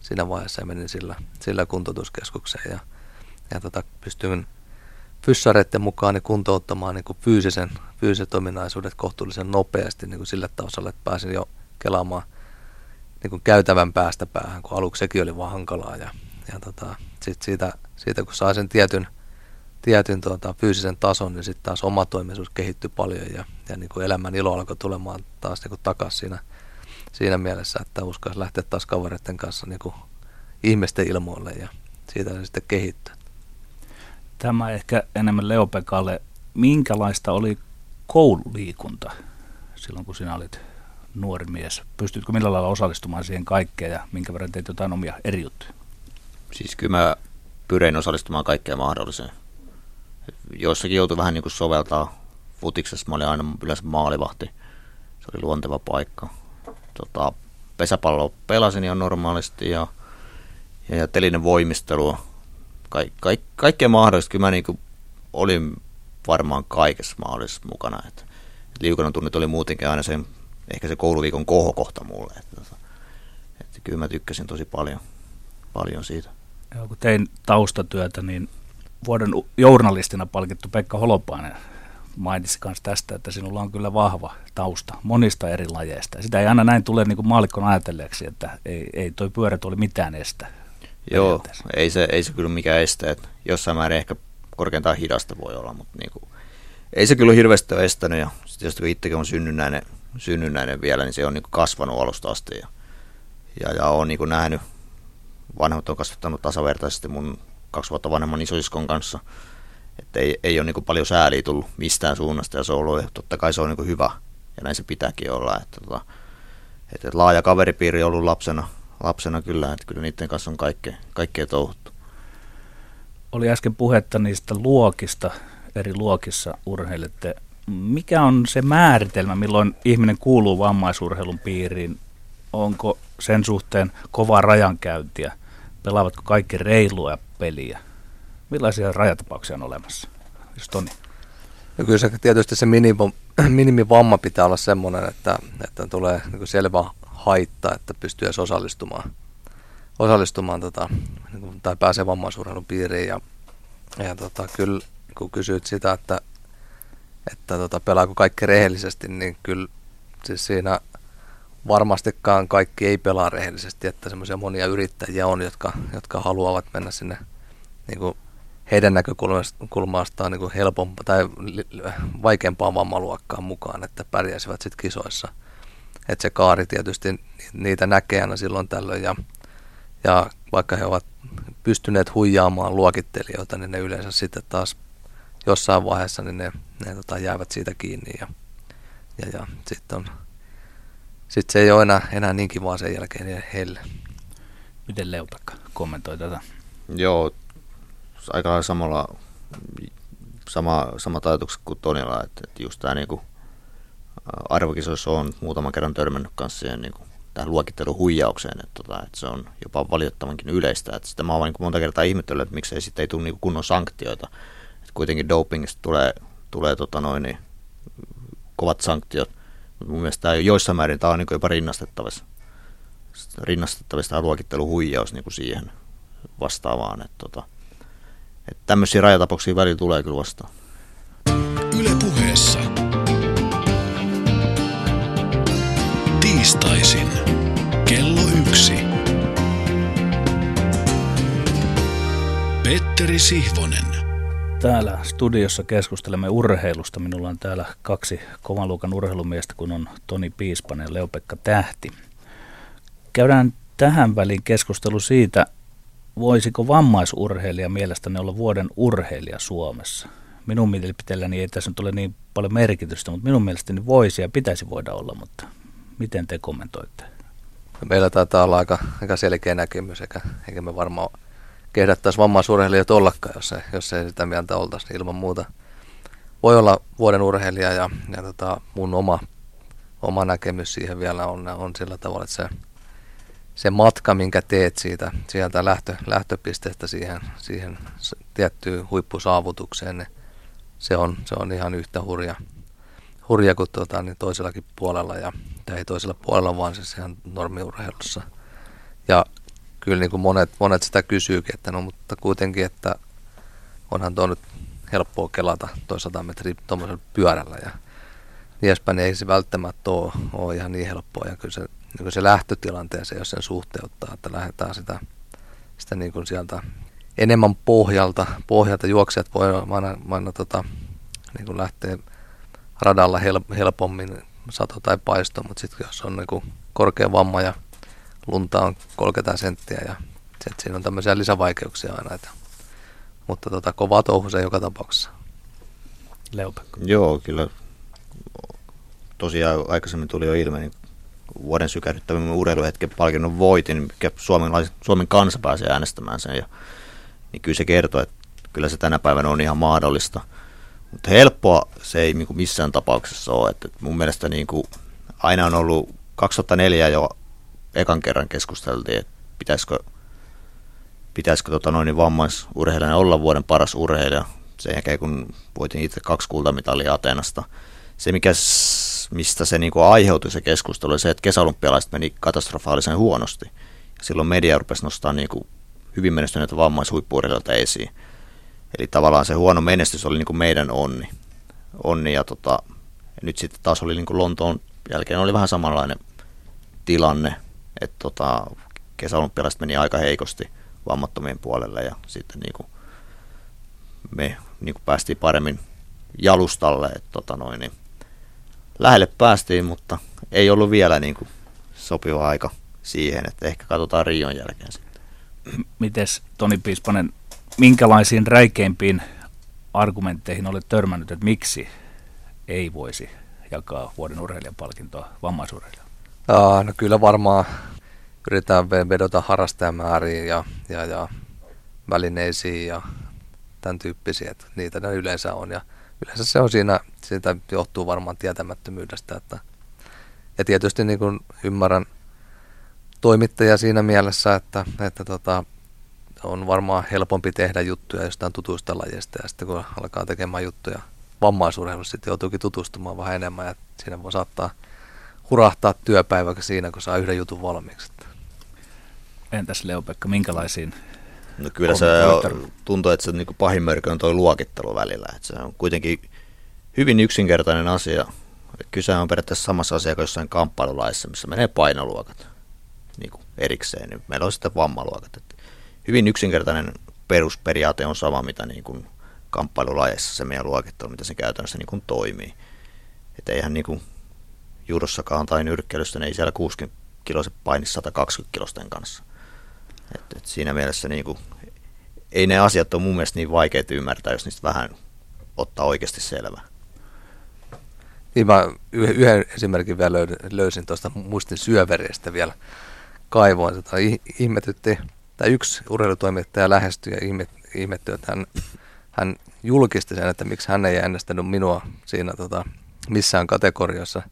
siinä vaiheessa ja menin sillä, sillä kuntoutuskeskukseen ja, ja tota, pystyin fyssareiden mukaan niin kuntouttamaan niin kuin fyysisen, fyysiset ominaisuudet kohtuullisen nopeasti niin kuin sille tasolle, että pääsin jo kelaamaan niin kuin käytävän päästä päähän, kun aluksi sekin oli vaan hankalaa. Ja, ja tota, sit siitä, siitä, kun sai sen tietyn, tietyn tuota, fyysisen tason, niin sitten taas oma toimisuus kehittyi paljon ja, ja niin kuin elämän ilo alkoi tulemaan taas niin takaisin siinä, siinä mielessä, että uskalsi lähteä taas kavereiden kanssa niin kuin ihmisten ilmoille ja siitä se sitten kehittyi. Tämä ehkä enemmän Leopekalle. Minkälaista oli koululiikunta silloin, kun sinä olit nuori mies? Pystytkö millä lailla osallistumaan siihen kaikkeen ja minkä verran teit jotain omia eri juttuja? Siis kyllä mä pyrin osallistumaan kaikkeen mahdolliseen. Joissakin joutui vähän niin kuin soveltaa futiksessa. Mä olin aina yleensä maalivahti. Se oli luonteva paikka. Tota, pesäpallo pelasin ihan normaalisti ja, ja, ja telinen voimistelua. Kaik, kaik, kaikkea mahdollista. Kyllä mä niin kuin olin varmaan kaikessa mahdollisessa mukana. Et, liukunnan tunnit oli muutenkin aina sen ehkä se kouluviikon kohokohta mulle. Että, että, että kyllä mä tykkäsin tosi paljon, paljon siitä. Joo, kun tein taustatyötä, niin vuoden journalistina palkittu Pekka Holopainen mainitsi myös tästä, että sinulla on kyllä vahva tausta monista eri lajeista. Sitä ei aina näin tule niin kuin maalikkon ajatelleeksi, että ei, ei toi pyörätuoli mitään estä. Joo, ei se, ei se kyllä mikään este. Että jossain määrin ehkä korkeintaan hidasta voi olla, mutta niin kuin, ei se kyllä hirveästi ole estänyt. Ja sitten kun itsekin on synnynnäinen synnynnäinen vielä, niin se on niin kasvanut alusta asti. Ja, ja, ja on niin nähnyt, vanhemmat on kasvattanut tasavertaisesti mun kaksi vuotta vanhemman isoiskon kanssa. Että ei, ei ole niin paljon sääliä tullut mistään suunnasta ja se on ollut, totta kai se on niin hyvä ja näin se pitääkin olla. Että, tota, että, että laaja kaveripiiri on ollut lapsena, lapsena kyllä, että kyllä niiden kanssa on kaikkea, kaikkea touhuttu. Oli äsken puhetta niistä luokista, eri luokissa urheilette mikä on se määritelmä, milloin ihminen kuuluu vammaisurheilun piiriin? Onko sen suhteen kovaa rajankäyntiä? Pelaavatko kaikki reilua peliä? Millaisia rajatapauksia on olemassa? Jos Toni. Ja kyllä se, tietysti se minimum, minimivamma pitää olla semmoinen, että, että tulee niin selvä haitta, että pystyy edes osallistumaan, osallistumaan tota, niin tai pääsee vammaisurheilun piiriin. Ja, ja tota, kyllä kun kysyit sitä, että, että tota, pelaako kaikki rehellisesti, niin kyllä siis siinä varmastikaan kaikki ei pelaa rehellisesti, että semmoisia monia yrittäjiä on, jotka, jotka haluavat mennä sinne niin kuin heidän näkökulmastaan niin helpompaa tai vaikeampaan vammaluokkaan mukaan, että pärjäisivät sitten kisoissa. Että se kaari tietysti niitä näkee aina silloin tällöin ja, ja vaikka he ovat pystyneet huijaamaan luokittelijoita, niin ne yleensä sitten taas jossain vaiheessa niin ne, ne tota, jäävät siitä kiinni ja, ja, ja sitten on sitten se ei ole enää, enää niin kivaa sen jälkeen heille. Miten Leutakka kommentoi tätä? Joo, aika samalla, sama, sama ajatukset kuin Tonilla, että, että just tämä niinku, arvokisoissa on muutaman kerran törmännyt kanssa siihen niinku, tähän luokitteluhuijaukseen, että, tota, että se on jopa valitettavankin yleistä. Että sitä mä oon niin monta kertaa ihmetellyt, että miksei sitten ei tule niin kunnon sanktioita. Että kuitenkin dopingista tulee, tulee tota noin, niin, kovat sanktiot. Mutta mun mielestä tämä joissain määrin tämä on niin jopa rinnastettavissa. Rinnastettavissa luokitteluhuijaus niin siihen vastaavaan. Että, tota, että tämmöisiä rajatapauksia välillä tulee kyllä vastaan. Yle puheessa. Tiistaisin. Kello yksi. Petteri Sihvonen. Täällä studiossa keskustelemme urheilusta. Minulla on täällä kaksi kovan luokan urheilumiestä, kun on Toni Piispanen ja Leopekka Tähti. Käydään tähän väliin keskustelu siitä, voisiko vammaisurheilija mielestäni olla vuoden urheilija Suomessa? Minun mielipiteelläni ei tässä nyt ole niin paljon merkitystä, mutta minun mielestäni voisi ja pitäisi voida olla, mutta miten te kommentoitte? Meillä taitaa olla aika, aika selkeä näkemys, eikä, eikä me varmaan kehdattaisi vammaisurheilijat ollakaan, jos ei, jos ei sitä mieltä oltaisi ilman muuta. Voi olla vuoden urheilija ja, ja tota, mun oma, oma näkemys siihen vielä on, on sillä tavalla, että se se matka, minkä teet siitä, sieltä lähtö, lähtöpisteestä siihen, siihen tiettyyn huippusaavutukseen, niin se on, se on ihan yhtä hurja, hurja kuin tuota, niin toisellakin puolella, ja, tai ei toisella puolella, vaan siis ihan normiurheilussa. Ja kyllä niin kuin monet, monet sitä kysyykin, että no mutta kuitenkin, että onhan tuo nyt helppoa kelata toi 100 metriä tuommoisella pyörällä ja niin niin ei se välttämättä ole, ole ihan niin helppoa. Ja kyllä se niin se lähtötilanteeseen, jos sen suhteuttaa, että lähdetään sitä, sitä niin kuin sieltä enemmän pohjalta, pohjalta juoksijat voi aina, aina tota, niin kuin lähteä radalla hel, helpommin sato tai paisto, mutta sitten jos on niin kuin korkea vamma ja lunta on 30 senttiä ja sit siinä on tämmöisiä lisävaikeuksia aina. Että, mutta tota, kova touhu se joka tapauksessa. Leopekko. Joo, kyllä tosiaan aikaisemmin tuli jo ilme, niin vuoden sykähdyttävimmän urheiluhetken palkinnon voitin, mikä Suomen, Suomen kansa pääsee äänestämään sen. Ja, niin kyllä se kertoo, että kyllä se tänä päivänä on ihan mahdollista. Mutta helppoa se ei niin kuin missään tapauksessa ole. Että mun mielestä niin kuin aina on ollut 2004 jo ekan kerran keskusteltiin, että pitäisikö, pitäisikö tota noin, niin vammaisurheilijana olla vuoden paras urheilija. Sen jälkeen kun voitin itse kaksi kultamitalia Atenasta. Se, mikä mistä se niin kuin aiheutui se keskustelu, oli se, että kesäolympialaiset meni katastrofaalisen huonosti. Silloin media rupesi nostaa niin kuin hyvin menestyneitä vammaishuippuurheilijoita esiin. Eli tavallaan se huono menestys oli niin kuin meidän onni. onni ja, tota, nyt sitten taas oli niin kuin Lontoon jälkeen oli vähän samanlainen tilanne, että tota, kesäolympialaiset meni aika heikosti vammattomien puolelle ja sitten niin kuin me niin kuin päästiin paremmin jalustalle. Että tota noin, niin lähelle päästiin, mutta ei ollut vielä niin kuin sopiva aika siihen, että ehkä katsotaan Rion jälkeen sitten. Mites Toni Piispanen, minkälaisiin räikeimpiin argumentteihin olet törmännyt, että miksi ei voisi jakaa vuoden urheilijan palkintoa vammaisurheilijalle? No kyllä varmaan yritetään vedota harrastajamääriin ja, ja, ja välineisiin ja tämän tyyppisiä, että niitä ne yleensä on. Ja yleensä se on siinä, siitä johtuu varmaan tietämättömyydestä. Että, ja tietysti niin kuin ymmärrän toimittajia siinä mielessä, että, että tota, on varmaan helpompi tehdä juttuja jostain tutuista lajeista ja sitten kun alkaa tekemään juttuja vammaisurheilussa sitten joutuukin tutustumaan vähän enemmän ja siinä voi saattaa hurahtaa työpäivä siinä, kun saa yhden jutun valmiiksi. Entäs Leo-Pekka, minkälaisiin No kyllä se tuntuu, että se niin pahin mörkö on tuo luokittelu välillä. Että se on kuitenkin hyvin yksinkertainen asia. Kyse on periaatteessa samassa asia kuin jossain kamppailulaissa, missä menee painoluokat niin kuin erikseen. Niin meillä on sitten vammaluokat. Että hyvin yksinkertainen perusperiaate on sama, mitä niin kuin kamppailulajeissa se meidän luokittelu, mitä se käytännössä niin kuin toimii. Että eihän niin kuin judossakaan tai nyrkkeilyssä, niin ei siellä 60 kiloset paini 120 kilosten kanssa. Et, et siinä mielessä niin kuin, ei ne asiat ole mun mielestä niin vaikeita ymmärtää, jos niistä vähän ottaa oikeasti selvää. Niin mä yh- yhden esimerkin vielä löy- löysin tuosta muistin syövereistä vielä kaivoin. Tota, ih- ihmetytti, tai yksi urheilutoimittaja lähestyi ja ihmet, että hän, hän julkisti sen, että miksi hän ei äänestänyt minua siinä tota, missään kategoriassa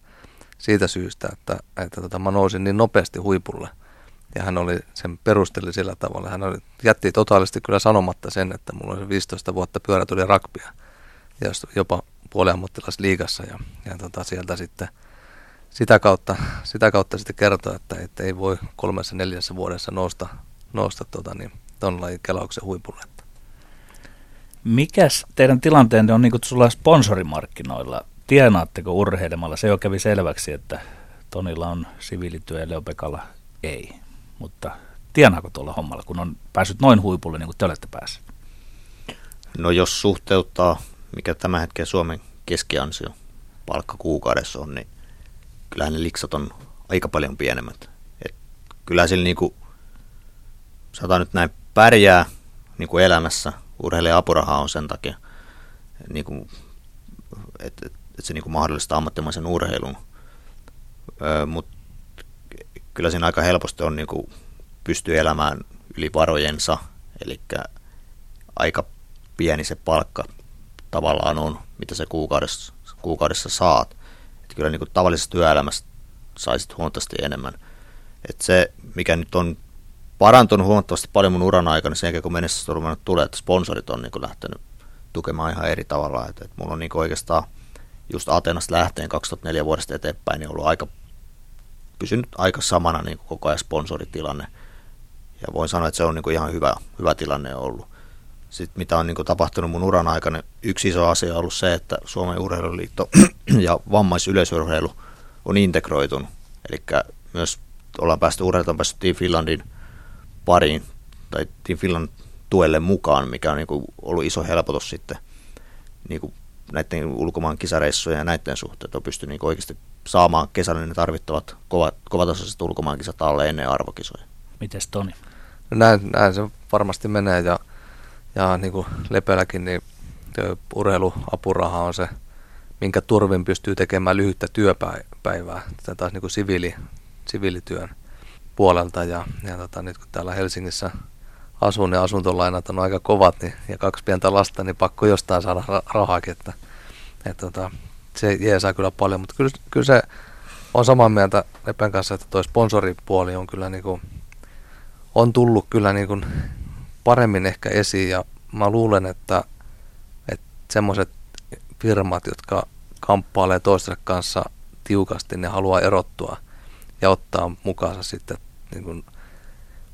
siitä syystä, että, että tota, mä nousin niin nopeasti huipulle. Ja hän oli sen perusteli sillä tavalla. Hän oli, jätti totaalisesti kyllä sanomatta sen, että mulla oli 15 vuotta pyörätuli rakpia. Ja jopa puoliammattilaisliigassa. Ja, ja tota, sieltä sitten sitä kautta, sitä kautta sitten kertoa, että, että ei voi kolmessa neljässä vuodessa nousta, nousta tota, niin, ton lajin kelauksen huipulle. Mikäs teidän tilanteenne on niin kuin sponsorimarkkinoilla? Tienaatteko urheilemalla? Se jo kävi selväksi, että Tonilla on siviilityö ja Leopekalla ei. Mutta tienaako tuolla hommalla, kun on päässyt noin huipulle, niin kuin te olette päässeet? No jos suhteuttaa, mikä tämän hetken Suomen keskiansio palkka kuukaudessa on, niin kyllähän ne liksat on aika paljon pienemmät. Et kyllä sillä niinku, sanotaan nyt näin, pärjää niinku elämässä. Urheilijan apuraha on sen takia, niinku, että et, et se niinku mahdollistaa ammattimaisen urheilun. Öö, Mutta kyllä siinä aika helposti on niinku, pystyy elämään yli varojensa, eli aika pieni se palkka tavallaan on, mitä se kuukaudessa, kuukaudessa saat. Että kyllä niin kuin tavallisessa työelämässä saisit huomattavasti enemmän. Et se, mikä nyt on parantunut huomattavasti paljon mun uran aikana sen jälkeen, kun menestys on tulee, että sponsorit on niin kuin lähtenyt tukemaan ihan eri tavalla. Et, et mulla on niin kuin oikeastaan just Atenasta lähteen 2004 vuodesta eteenpäin niin ollut aika, pysynyt aika samana niin kuin koko ajan sponsoritilanne. Ja voin sanoa, että se on niin kuin ihan hyvä, hyvä tilanne ollut. Sitten mitä on niin kuin tapahtunut mun uran aikana, yksi iso asia on ollut se, että Suomen urheiluliitto ja vammaisyleisurheilu on integroitunut. Eli myös ollaan päästy urheilut on päässyt Team Finlandin pariin tai Team Finland tuelle mukaan, mikä on niin kuin ollut iso helpotus sitten niin kuin näiden ulkomaan kisareissujen ja näiden suhteen, että on pystynyt niin oikeasti saamaan kesällä ne tarvittavat kovat, kovatasoiset ulkomaankisat alle ennen arvokisoja. Mites Toni? No näin, näin se varmasti menee ja, ja niin kuin Lepelläkin, niin urheiluapuraha on se, minkä turvin pystyy tekemään lyhyttä työpäivää. Tätä taas niin kuin siviili, siviilityön puolelta ja, ja tota, nyt kun täällä Helsingissä asun ja asuntolainat on aika kovat niin, ja kaksi pientä lasta, niin pakko jostain saada ra- rahaakin, että, että tota, se jeesaa kyllä paljon, mutta kyllä, kyllä se on samaa mieltä Lepen kanssa, että tuo sponsoripuoli on kyllä niin kuin, on tullut kyllä niin kuin paremmin ehkä esiin ja mä luulen, että, että semmoiset firmat, jotka kamppailee toistensa kanssa tiukasti, ne haluaa erottua ja ottaa mukaansa sitten niin kuin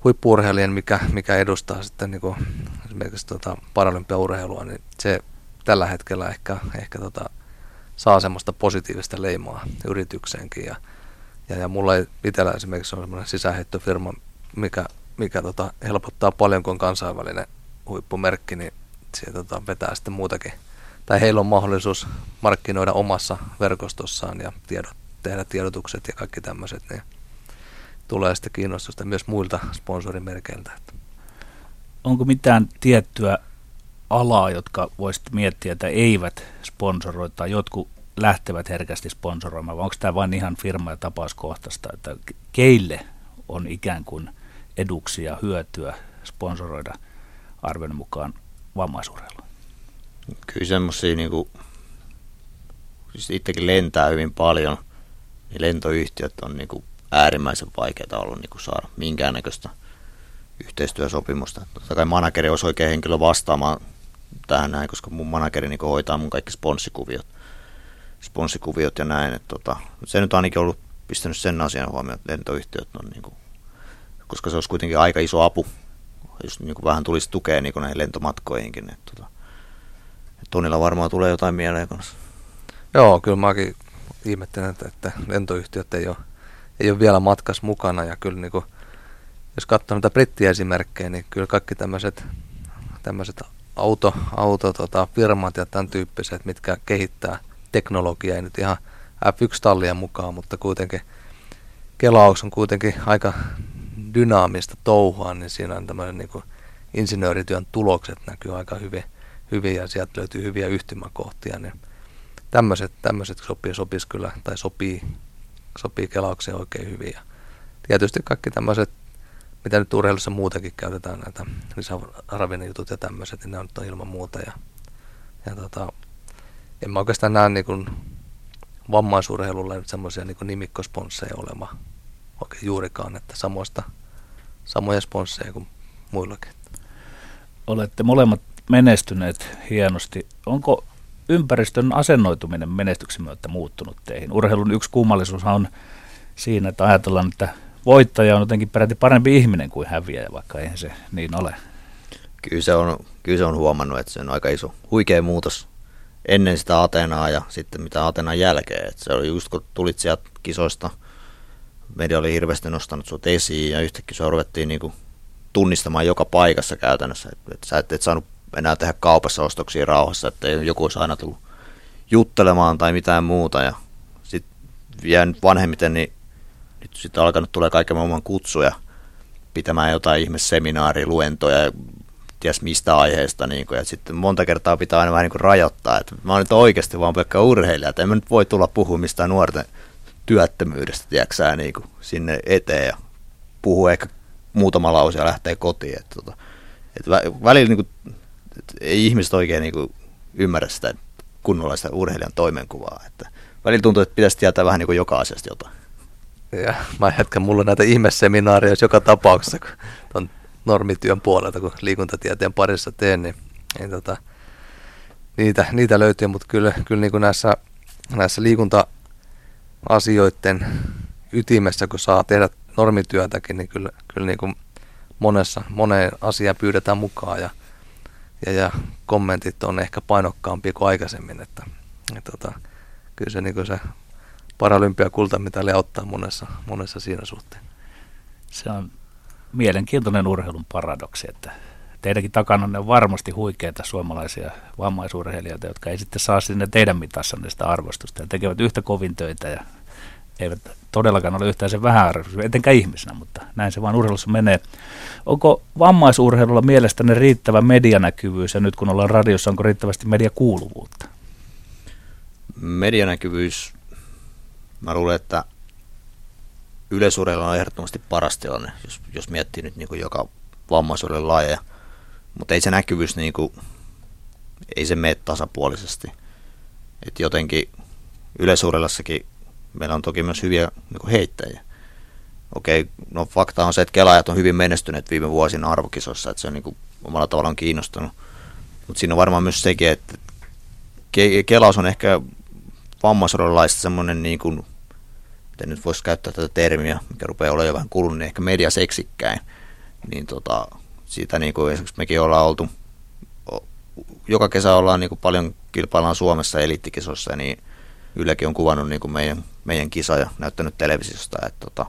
huippuurheilijan, mikä, mikä edustaa sitten niin kuin esimerkiksi tota paralympiaurheilua, niin se tällä hetkellä ehkä, ehkä tota, saa semmoista positiivista leimaa yritykseenkin. Ja, ja, ja mulla ei itsellä esimerkiksi on semmoinen sisäänheittofirma, mikä, mikä tota, helpottaa paljon, kun kansainvälinen huippumerkki, niin se tota, vetää sitten muutakin. Tai heillä on mahdollisuus markkinoida omassa verkostossaan ja tiedot, tehdä tiedotukset ja kaikki tämmöiset, niin tulee sitten kiinnostusta myös muilta sponsorimerkeiltä. Onko mitään tiettyä alaa, jotka voisit miettiä, että eivät sponsoroi tai jotkut lähtevät herkästi sponsoroimaan, vai onko tämä vain ihan firma- ja tapauskohtaista, että keille on ikään kuin eduksi ja hyötyä sponsoroida arven mukaan vammaisurheilua? Kyllä semmoisia, niin kuin, siis itsekin lentää hyvin paljon, niin lentoyhtiöt on niin kuin äärimmäisen vaikeaa ollut niin kuin saada minkäännäköistä yhteistyösopimusta. Totta kai manageri olisi oikein henkilö vastaamaan tähän näin, koska mun manageri niin hoitaa mun kaikki sponssikuviot, sponssikuviot ja näin. Et tota, se nyt ainakin ollut pistänyt sen asian huomioon, että lentoyhtiöt on niin kuin, koska se olisi kuitenkin aika iso apu, jos niin kuin vähän tulisi tukea niin kuin näihin lentomatkoihinkin. Et, tota, Tonilla varmaan tulee jotain mieleen kanssa. Joo, kyllä mäkin ihmettelen, että, että lentoyhtiöt ei ole, ei ole vielä matkas mukana ja kyllä niin kuin, jos katsoo näitä brittiesimerkkejä, niin kyllä kaikki tämmöiset tämmöiset auto, auto tota, firmat ja tämän tyyppiset, mitkä kehittää teknologiaa, ei nyt ihan F1-tallien mukaan, mutta kuitenkin kelaus on kuitenkin aika dynaamista touhua, niin siinä on tämmöinen niin kuin insinöörityön tulokset näkyy aika hyvin, hyvin ja sieltä löytyy hyviä yhtymäkohtia, niin tämmöiset, tämmöiset sopii, sopisi kyllä, tai sopii, sopii kelaukseen oikein hyvin. Ja tietysti kaikki tämmöiset, mitä nyt urheilussa muutenkin käytetään, näitä lisäravinnejutut ja tämmöiset, niin ne on ilman muuta. Ja, ja tota, en mä oikeastaan näe niin kuin vammaisurheilulla nyt semmoisia niin nimikkosponsseja olema oikein juurikaan, että samoista, samoja sponsseja kuin muillakin. Olette molemmat menestyneet hienosti. Onko ympäristön asennoituminen menestyksen myötä muuttunut teihin? Urheilun yksi kummallisuus on siinä, että ajatellaan, että voittaja on jotenkin peräti parempi ihminen kuin häviäjä, vaikka eihän se niin ole. Kyllä se on, kyllä se on huomannut, että se on aika iso, huikea muutos ennen sitä Atenaa ja sitten mitä Atenan jälkeen. Että se oli just kun tulit sieltä kisoista, media oli hirveästi nostanut sut esiin ja yhtäkkiä se ruvettiin niinku tunnistamaan joka paikassa käytännössä. Että et sä et, et saanut enää tehdä kaupassa ostoksia rauhassa, että joku olisi aina tullut juttelemaan tai mitään muuta. Ja sitten nyt vanhemmiten, niin nyt sitten alkanut tulee kaiken maailman kutsuja pitämään jotain ihmeseminaaria, luentoja, ties mistä aiheesta. Niin kuin, ja sitten monta kertaa pitää aina vähän niin kuin rajoittaa, että mä oon nyt oikeasti vaan pelkkä urheilija, että en mä nyt voi tulla puhumaan mistään nuorten työttömyydestä, tiedätkö niin kuin sinne eteen ja puhuu ehkä muutama lause ja lähtee kotiin. Että, tota, että välillä niin kuin, ei ihmiset oikein niin kuin ymmärrä sitä kunnollaista urheilijan toimenkuvaa. Että välillä tuntuu, että pitäisi tietää vähän niin kuin joka asiasta jotain. Ja mä jatkan, mulla on näitä ihmeseminaareja joka tapauksessa, kun ton normityön puolelta, kun liikuntatieteen parissa teen, niin, niin tota, niitä, niitä löytyy, mutta kyllä, kyllä niin kuin näissä, näissä liikunta-asioiden ytimessä, kun saa tehdä normityötäkin, niin kyllä, kyllä niin kuin monessa, moneen asiaan pyydetään mukaan ja, ja, ja kommentit on ehkä painokkaampia kuin aikaisemmin, että, että tota, kyllä se, niin se paralympiakultamitali auttaa monessa, monessa siinä suhteen. Se on mielenkiintoinen urheilun paradoksi, että teidänkin takana on varmasti huikeita suomalaisia vammaisurheilijoita, jotka ei sitten saa sinne teidän mitassanne sitä arvostusta ja tekevät yhtä kovin töitä ja eivät todellakaan ole yhtään sen vähän arvostusta, etenkään ihmisenä, mutta näin se vaan urheilussa menee. Onko vammaisurheilulla mielestäni riittävä medianäkyvyys ja nyt kun ollaan radiossa, onko riittävästi mediakuuluvuutta? Medianäkyvyys, mä luulen, että yleisurheilu on ehdottomasti paras tilanne, jos, jos miettii nyt niin kuin joka vammaisuuden lajeja. Mutta ei se näkyvyys, niin kuin, ei se mene tasapuolisesti. Et jotenkin yleisurheilussakin meillä on toki myös hyviä niin heittäjiä. Okei, no fakta on se, että kelaajat on hyvin menestyneet viime vuosina arvokisossa, että se on niin kuin omalla tavallaan kiinnostunut. Mutta siinä on varmaan myös sekin, että kelaus on ehkä vammaisuudenlaista semmoinen niin kuin en nyt voisi käyttää tätä termiä, mikä rupeaa olemaan jo vähän kulunut, niin ehkä mediaseksikkäin, niin tota, siitä niin kuin esimerkiksi mekin ollaan oltu, joka kesä ollaan niin kuin paljon kilpaillaan Suomessa eliittikisossa, niin Ylekin on kuvannut niin kuin meidän, meidän kisa ja näyttänyt televisiosta. Että tota,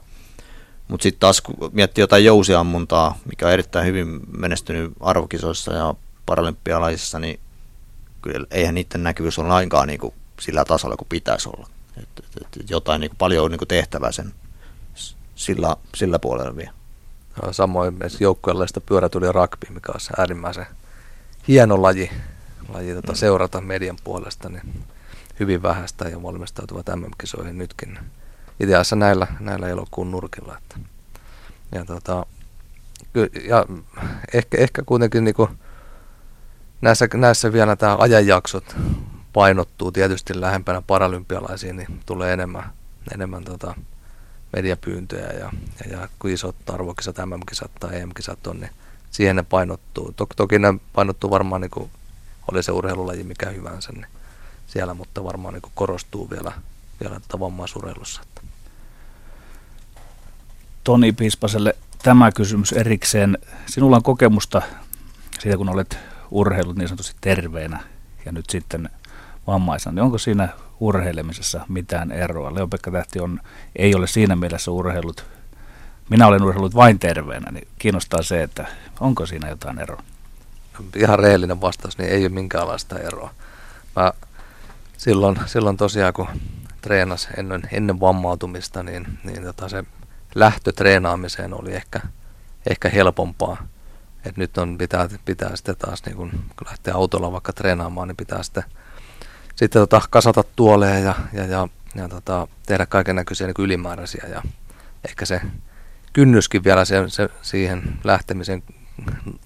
mutta sitten taas kun miettii jotain jousiammuntaa, mikä on erittäin hyvin menestynyt arvokisoissa ja paralympialaisissa, niin kyllä eihän niiden näkyvyys ole lainkaan niin kuin sillä tasolla kuin pitäisi olla. Et, et, et jotain niin kuin, paljon niin kuin tehtävää sen sillä, sillä puolella vielä. Samoin joukkueella pyörätuli ja rugby, mikä on äärimmäisen hieno laji, laji tota, mm. seurata median puolesta, niin hyvin vähäistä ja valmistautuvat MM-kisoihin nytkin. Ideassa näillä, näillä elokuun nurkilla. Että. Ja, tota, ja ehkä, ehkä kuitenkin niin kuin näissä, näissä vielä tämä ajanjaksot painottuu tietysti lähempänä paralympialaisiin, niin tulee enemmän, enemmän tota mediapyyntöjä ja, ja, ja kun isot arvokisat, MM-kisat tai EM-kisat on, niin siihen ne painottuu. Toki, toki ne painottuu varmaan niin kuin oli se urheilulaji mikä hyvänsä, niin siellä, mutta varmaan niin korostuu vielä, vielä tota vammaisurheilussa. Toni Piispaselle tämä kysymys erikseen. Sinulla on kokemusta siitä, kun olet urheilut niin sanotusti terveenä ja nyt sitten vammaisena, niin onko siinä urheilemisessa mitään eroa? Leo-Pekka Tähti on, ei ole siinä mielessä urheilut, minä olen urheilut vain terveenä, niin kiinnostaa se, että onko siinä jotain eroa? Ihan rehellinen vastaus, niin ei ole minkäänlaista eroa. Mä silloin, silloin tosiaan, kun treenas ennen, ennen vammautumista, niin, niin tota se lähtö treenaamiseen oli ehkä, ehkä helpompaa. Et nyt on, pitää, pitää sitten taas, niin kun, lähtee autolla vaikka treenaamaan, niin pitää sitten, sitten tota, kasata tuoleja ja, ja, ja, ja tota, tehdä kaiken näköisiä niin ylimääräisiä. Ja ehkä se kynnyskin vielä se, se, siihen lähtemisen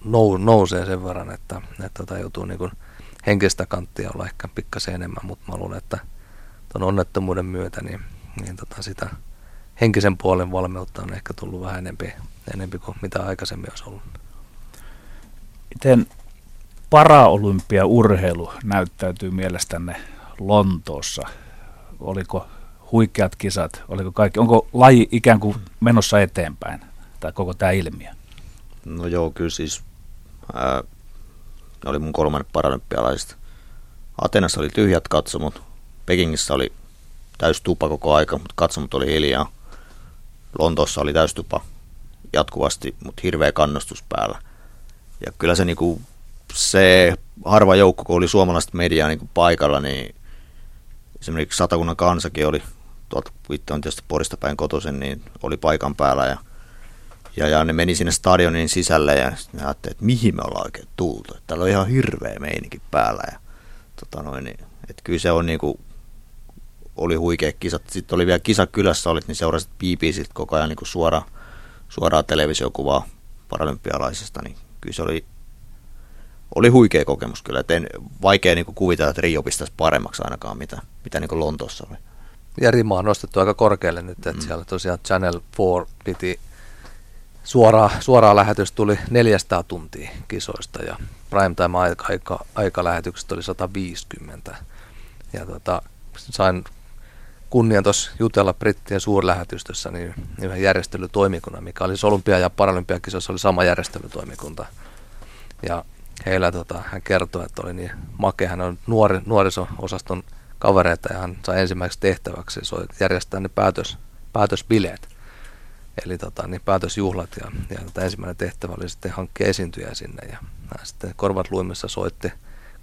nou, nousee sen verran, että, että tota, joutuu niin kun henkistä kanttia olla ehkä pikkasen enemmän, mutta mä luulen, että tuon onnettomuuden myötä niin, niin tota sitä henkisen puolen valmeutta on ehkä tullut vähän enempi, enempi kuin mitä aikaisemmin olisi ollut. Miten paraolympia-urheilu näyttäytyy mielestänne Lontoossa? Oliko huikeat kisat, oliko kaikki, onko laji ikään kuin menossa eteenpäin, tai koko tämä ilmiö? No joo, kyllä siis ää, oli mun kolmannet paralympialaiset. Atenassa oli tyhjät katsomut, Pekingissä oli täystupa koko aika, mutta katsomut oli hiljaa. Lontoossa oli täystupa jatkuvasti, mutta hirveä kannustus päällä. Ja kyllä se, niinku, se harva joukko, kun oli suomalaista mediaa niinku paikalla, niin esimerkiksi Satakunnan kansakin oli, tuolta on tietysti Porista päin kotoisen, niin oli paikan päällä ja, ja, ja ne meni sinne stadionin sisälle ja sitten ajattelin, että mihin me ollaan oikein tultu. Että täällä on ihan hirveä meininki päällä ja tota noin, niin, että kyllä se on niinku, oli huikea kisat. Sitten oli vielä kisa kylässä, olit, niin seurasit BBCiltä koko ajan niin suora, suoraa televisiokuvaa paralympialaisesta, niin kyllä se oli, oli huikea kokemus kyllä. Et en, vaikea niin kuvitella, että Rio pistäisi paremmaksi ainakaan, mitä, mitä niin Lontoossa oli. Ja Rima on nostettu aika korkealle nyt, että mm. siellä tosiaan Channel 4 piti suoraa, suoraa lähetys tuli 400 tuntia kisoista ja primetime aika, aika, aika lähetyksestä oli 150. Ja tota, sain kunnian tuossa jutella Brittien suurlähetystössä niin yhden järjestelytoimikunnan, mikä oli Olympia- ja Paralympiakisoissa oli sama järjestelytoimikunta. Ja heillä tota, hän kertoi, että oli niin makea, hän on nuori, nuoriso-osaston kavereita ja hän sai ensimmäiseksi tehtäväksi järjestää ne päätös, päätösbileet. Eli tota, niin päätösjuhlat ja, ja tota, ensimmäinen tehtävä oli sitten hankkia esiintyjä sinne ja sitten korvat luimissa soitti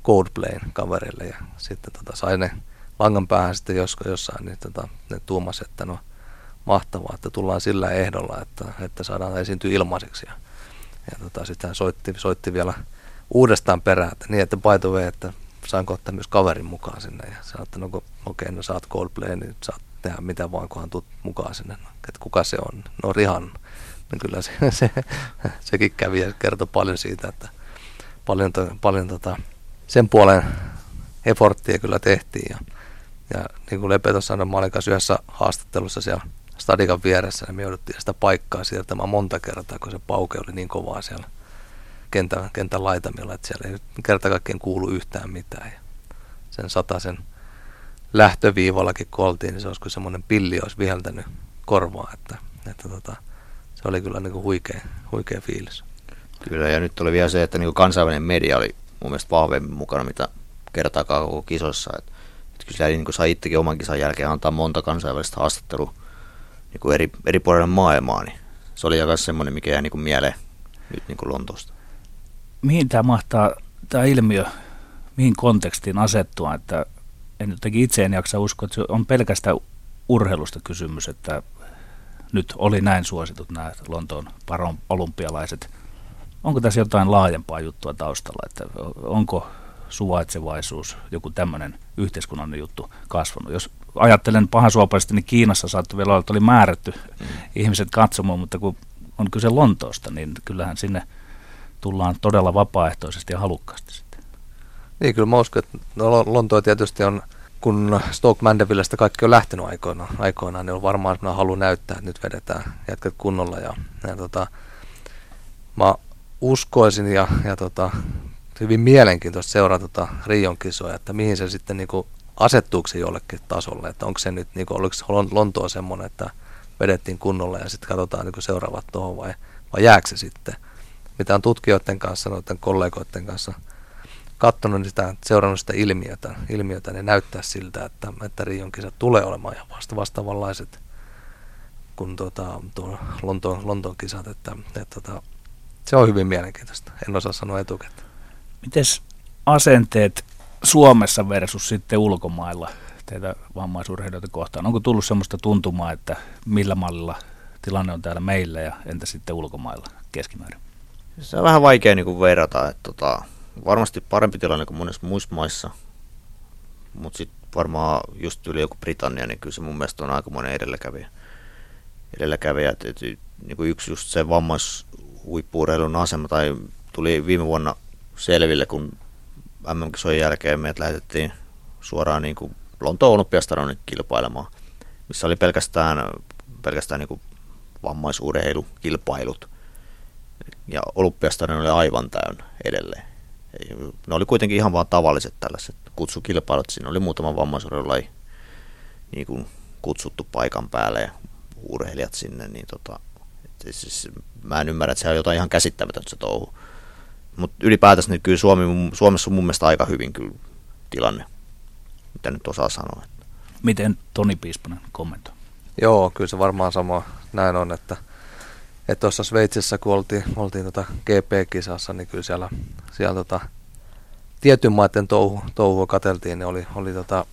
Coldplayn kaverille ja sitten tota, sai ne langan päähän sitten joskus jossain, niin tota, ne tuumas, että no mahtavaa, että tullaan sillä ehdolla, että, että saadaan esiintyä ilmaiseksi. Ja, ja tota, sitten hän soitti, soitti vielä uudestaan perään, että niin, että by the way, että saanko ottaa myös kaverin mukaan sinne. Ja sanoi, että no okei, okay, no saat Coldplay, niin saat tehdä mitä vaan, kunhan tuut mukaan sinne. Että kuka se on? No Rihan. No kyllä se, se, sekin kävi ja kertoi paljon siitä, että paljon, paljon tota, sen puolen efforttia kyllä tehtiin. Ja, ja niin kuin Lepe tuossa sanoi, mä olin yhdessä haastattelussa siellä stadikan vieressä, ja me jouduttiin sitä paikkaa siirtämään monta kertaa, kun se pauke oli niin kovaa siellä kentän, kentän laitamilla, että siellä ei kerta kaikkien kuulu yhtään mitään. Ja sen sen lähtöviivallakin kun oltiin, niin se olisi kuin semmoinen pilli olisi viheltänyt korvaa, että, että tota, se oli kyllä niin kuin huikea, huikea fiilis. Kyllä, ja nyt oli vielä se, että niin kansainvälinen media oli mun mielestä vahvemmin mukana, mitä kertaakaan koko kisossa. Että että kyllä niin sai itsekin oman kisan jälkeen antaa monta kansainvälistä haastattelua niin kuin eri, eri puolilla maailmaa, niin se oli myös semmoinen, mikä jäi niin kuin mieleen nyt niin kuin Lontoosta. Mihin tämä mahtaa, tämä ilmiö, mihin kontekstiin asettua, että en jotenkin itse en jaksa uskoa, että se on pelkästään urheilusta kysymys, että nyt oli näin suositut nämä Lontoon paron olympialaiset. Onko tässä jotain laajempaa juttua taustalla, että onko suvaitsevaisuus, joku tämmöinen yhteiskunnallinen juttu kasvanut. Jos ajattelen pahasuopaisesti, niin Kiinassa saattoi vielä olla, että oli määrätty mm. ihmiset katsomaan, mutta kun on kyse Lontoosta, niin kyllähän sinne tullaan todella vapaaehtoisesti ja halukkaasti. Niin, kyllä mä uskon, että no, Lontoa tietysti on, kun Stoke Mandevillestä kaikki on lähtenyt aikoinaan, aikoinaan niin on varmaan halu näyttää, että nyt vedetään jätkät kunnolla. Ja, ja tota, mä uskoisin ja, ja tota, hyvin mielenkiintoista seurata tota Rion kisoja, että mihin se sitten niin kuin asettuuko se jollekin tasolle, että onko se nyt, niin kuin, oliko Lontoa semmoinen, että vedettiin kunnolla ja sitten katsotaan niin seuraavat tuohon vai, vai jääkö se sitten. Mitä on tutkijoiden kanssa, noiden kollegoiden kanssa katsonut niin sitä, seurannut sitä ilmiötä, ilmiötä niin näyttää siltä, että, että Rion kisat tulee olemaan ihan vasta vastaavanlaiset kuin tuota, tuo Lontoon, Lontoon kisat, että, että, että se on hyvin mielenkiintoista. En osaa sanoa etukäteen. Miten asenteet Suomessa versus sitten ulkomailla teitä vammaisurheilijoita kohtaan? Onko tullut sellaista tuntumaa, että millä mallilla tilanne on täällä meillä ja entä sitten ulkomailla keskimäärin? Se on vähän vaikea niin kuin verrata. Että tota, varmasti parempi tilanne kuin monissa muissa maissa, mutta sitten varmaan just yli joku Britannia, niin kyllä se mun mielestä on aikamoinen edelläkävijä. edelläkävijä että, että, niin kuin yksi just se vammaishuippuureilun asema, tai tuli viime vuonna selville, kun MM-kisojen jälkeen meidät lähetettiin suoraan niin kuin Lontoon olympiastadionin kilpailemaan, missä oli pelkästään, pelkästään niin kuin vammaisurheilukilpailut. Ja olympiastadion oli aivan täynnä edelleen. Ne oli kuitenkin ihan vaan tavalliset tällaiset kutsukilpailut. Siinä oli muutama vammaisurheilulaji niin kuin kutsuttu paikan päälle ja urheilijat sinne. Niin tota, siis, mä en ymmärrä, että se on jotain ihan käsittämätöntä se touhu. Mutta ylipäätänsä niin kyllä Suomi, Suomessa on mun mielestä aika hyvin kyllä tilanne, mitä nyt osaa sanoa. Miten Toni Piispanen kommentoi? Joo, kyllä se varmaan sama näin on, että että tuossa Sveitsissä, kun oltiin, oltiin tota GP-kisassa, niin kyllä siellä, siellä tota, tietyn maiden touhu, touhua kateltiin, niin oli, oli tota,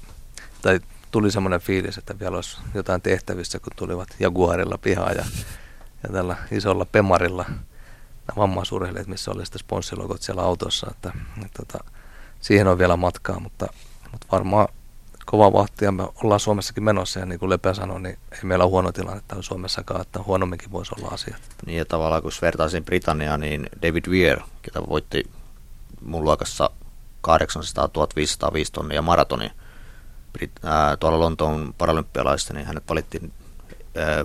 tai tuli semmoinen fiilis, että vielä olisi jotain tehtävissä, kun tulivat Jaguarilla pihaan ja, ja tällä isolla Pemarilla vammaisurheilijat, missä oli sitten sponssilogot siellä autossa, että, että, että siihen on vielä matkaa, mutta, mutta varmaan kova vahtia me ollaan Suomessakin menossa ja niin kuin Lepä sanoi, niin ei meillä ole huono tilanne täällä Suomessakaan, että huonomminkin voisi olla asiat. Niin ja tavallaan kun vertaisin Britanniaan, niin David Weir, ketä voitti mun luokassa 800 1505 tonnia maratoni Brit- ää, tuolla Lontoon paralympialaista, niin hänet valittiin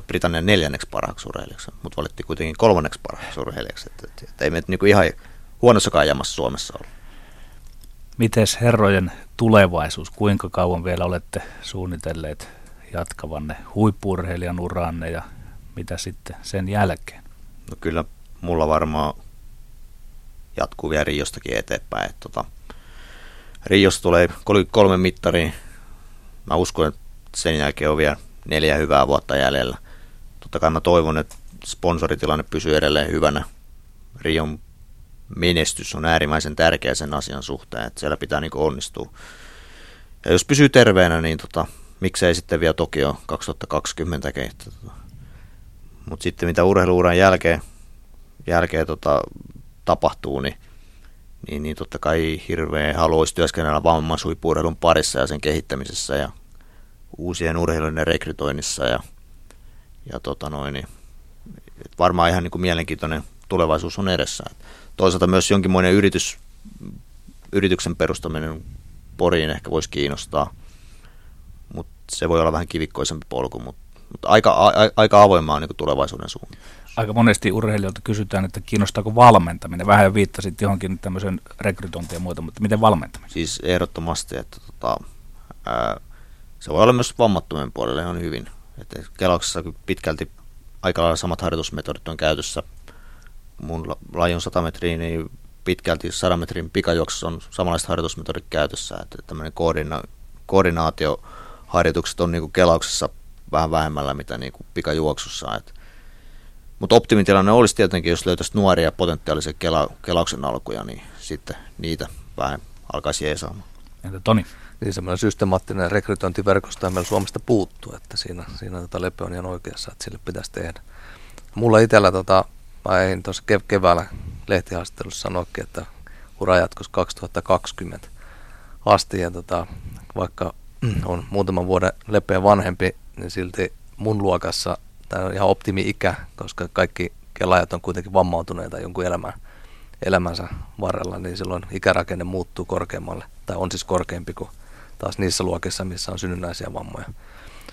Britannian neljänneksi parhaaksi urheilijaksi, mutta valittiin kuitenkin kolmanneksi parhaaksi urheilijaksi. Että, että, että ei me niinku ihan huonossakaan jamassa Suomessa ole. Mites herrojen tulevaisuus, kuinka kauan vielä olette suunnitelleet jatkavanne huippurheilijan uranne ja mitä sitten sen jälkeen? No kyllä mulla varmaan jatkuu vielä Riostakin eteenpäin. Että tota, Riosta tulee kolme mittariin. Mä uskon, että sen jälkeen on vielä neljä hyvää vuotta jäljellä. Totta kai mä toivon, että sponsoritilanne pysyy edelleen hyvänä. Rion menestys on äärimmäisen tärkeä sen asian suhteen, että siellä pitää niin onnistua. Ja jos pysyy terveenä, niin tota, miksei sitten vielä Tokio 2020 tota. Mutta sitten mitä urheiluuran jälkeen, jälkeen tota, tapahtuu, niin, niin, niin totta kai hirveän haluaisi työskennellä vammaisuipuurheilun parissa ja sen kehittämisessä ja uusien urheilijoiden rekrytoinnissa ja, ja tota noin, niin, varmaan ihan niin kuin mielenkiintoinen tulevaisuus on edessä. Toisaalta myös jonkinmoinen yritys, yrityksen perustaminen Poriin ehkä voisi kiinnostaa, mutta se voi olla vähän kivikkoisempi polku, mutta, mutta aika, a, aika avoimaa niin tulevaisuuden suuntaan. Aika monesti urheilijoilta kysytään, että kiinnostaako valmentaminen. Vähän viittasit johonkin tämmöisen rekrytointiin ja muuta, mutta miten valmentaminen? Siis ehdottomasti, että tota, ää, se voi olla myös vammattomien puolelle ihan hyvin. Että Kelauksessa pitkälti aika lailla samat harjoitusmetodit on käytössä. Mun laji on 100 metriä, niin pitkälti 100 metrin pikajuoksussa on samanlaiset harjoitusmetodit käytössä. Että tämmöinen koordina- koordinaatioharjoitukset on niin kuin kelauksessa vähän vähemmällä mitä niin kuin pikajuoksussa. Mutta optimitilanne olisi tietenkin, jos löytäisi nuoria potentiaalisia kela, kelauksen alkuja, niin sitten niitä vähän alkaisi jeesaamaan. Entä Toni? niin semmoinen systemaattinen rekrytointiverkosto meillä Suomesta puuttuu, että siinä, siinä tota Lepe on ihan oikeassa, että sille pitäisi tehdä. Mulla itsellä, tota, mä eihin tuossa kev- keväällä lehtihaastattelussa sanoikin, että ura jatkoisi 2020 asti, ja tota, vaikka on muutaman vuoden Lepeä vanhempi, niin silti mun luokassa tämä on ihan optimi-ikä, koska kaikki kelaajat on kuitenkin vammautuneita jonkun elämän, elämänsä varrella, niin silloin ikärakenne muuttuu korkeammalle, tai on siis korkeampi kuin taas niissä luokissa, missä on synnynnäisiä vammoja.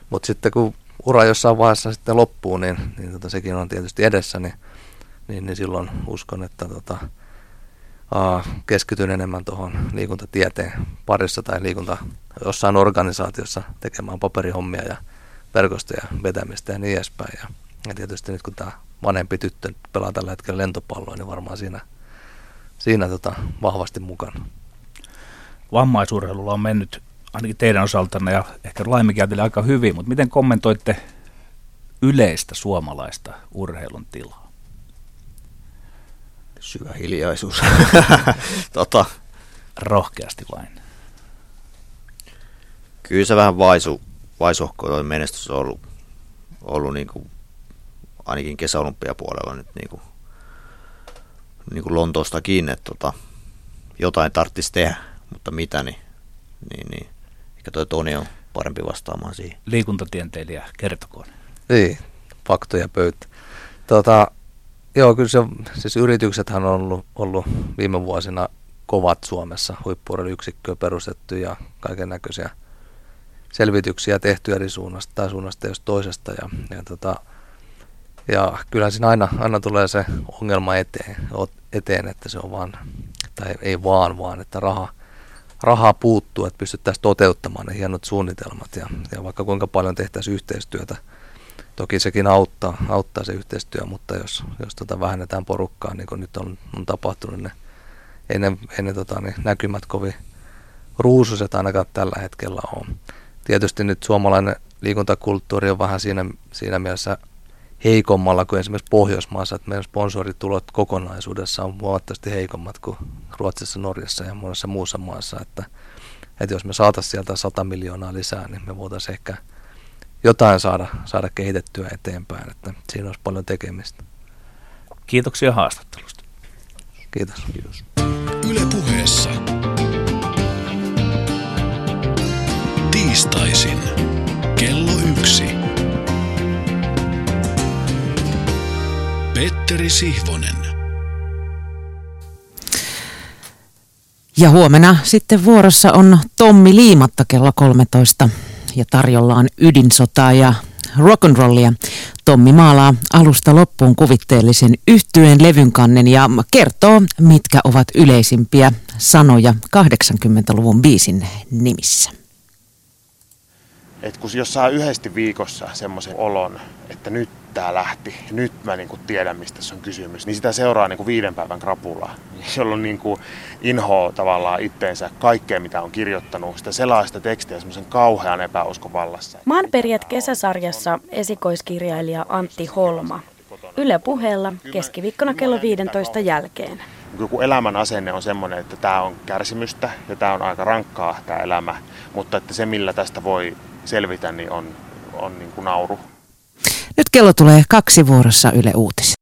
Mutta sitten kun ura jossain vaiheessa sitten loppuu, niin, niin tota, sekin on tietysti edessä, niin, niin, niin silloin uskon, että tota, uh, keskityn enemmän tuohon liikuntatieteen parissa tai liikunta jossain organisaatiossa tekemään paperihommia ja verkostoja vetämistä ja niin edespäin. Ja, ja tietysti nyt kun tämä vanhempi tyttö pelaa tällä hetkellä lentopalloa, niin varmaan siinä, siinä tota, vahvasti mukana. Vammaisurheilulla on mennyt ainakin teidän osaltanne ja ehkä laimikieltille aika hyvin, mutta miten kommentoitte yleistä suomalaista urheilun tilaa? Syvä hiljaisuus. tota. Rohkeasti vain. Kyllä se vähän vaisu, vaisuhko menestys on ollut, ollut niin kuin, ainakin kesäolympiapuolella nyt niin kuin, niin kuin Lontoosta kiinni, että tota, jotain tarvitsisi tehdä, mutta mitä, niin, niin, niin ehkä toi Toni on parempi vastaamaan siihen. Liikuntatienteilijä, kertokoon. Niin, faktoja pöytä. Tota, joo, kyllä se, siis yrityksethän on ollut, ollut viime vuosina kovat Suomessa, huippuurheiluyksikköä perustettu ja kaiken näköisiä selvityksiä tehty eri suunnasta tai suunnasta jos toisesta. Ja, ja, tota, ja kyllä siinä aina, aina tulee se ongelma eteen, eteen, että se on vaan, tai ei vaan, vaan että raha, rahaa puuttuu, että pystyttäisiin toteuttamaan ne hienot suunnitelmat ja, ja vaikka kuinka paljon tehtäisiin yhteistyötä. Toki sekin auttaa, auttaa se yhteistyö, mutta jos, jos tota vähennetään porukkaa, niin kuin nyt on, on tapahtunut, niin ei ne, ei ne tota, niin näkymät kovin ruususet ainakaan tällä hetkellä on. Tietysti nyt suomalainen liikuntakulttuuri on vähän siinä, siinä mielessä heikommalla kuin esimerkiksi Pohjoismaassa, että meidän sponsoritulot kokonaisuudessa on huomattavasti heikommat kuin Ruotsissa, Norjassa ja monessa muussa maassa, että, että jos me saataisiin sieltä 100 miljoonaa lisää, niin me voitaisiin ehkä jotain saada, saada kehitettyä eteenpäin, että siinä olisi paljon tekemistä. Kiitoksia haastattelusta. Kiitos. Kiitos. Yle puheessa. Tiistaisin kello yksi. Petteri Sihvonen. Ja huomenna sitten vuorossa on Tommi Liimatta kello 13 ja tarjolla on ydinsotaa ja rock'n'rollia. Tommi maalaa alusta loppuun kuvitteellisen yhtyeen levynkannen ja kertoo, mitkä ovat yleisimpiä sanoja 80-luvun biisin nimissä. Et kun jos saa yhdesti viikossa semmoisen olon, että nyt tämä lähti, nyt mä niinku tiedän mistä se on kysymys, niin sitä seuraa niinku viiden päivän krapula, jolloin niinku inhoa tavallaan itteensä kaikkea mitä on kirjoittanut, sitä sellaista tekstiä semmoisen kauhean epäuskon vallassa. Maanperjät kesäsarjassa esikoiskirjailija Antti Holma. Yle puheella keskiviikkona kello 15 jälkeen. Joku elämän asenne on semmoinen, että tämä on kärsimystä ja tämä on aika rankkaa tämä elämä, mutta että se millä tästä voi selvitä, niin on, on niin kuin nauru. Nyt kello tulee kaksi vuorossa Yle Uutis.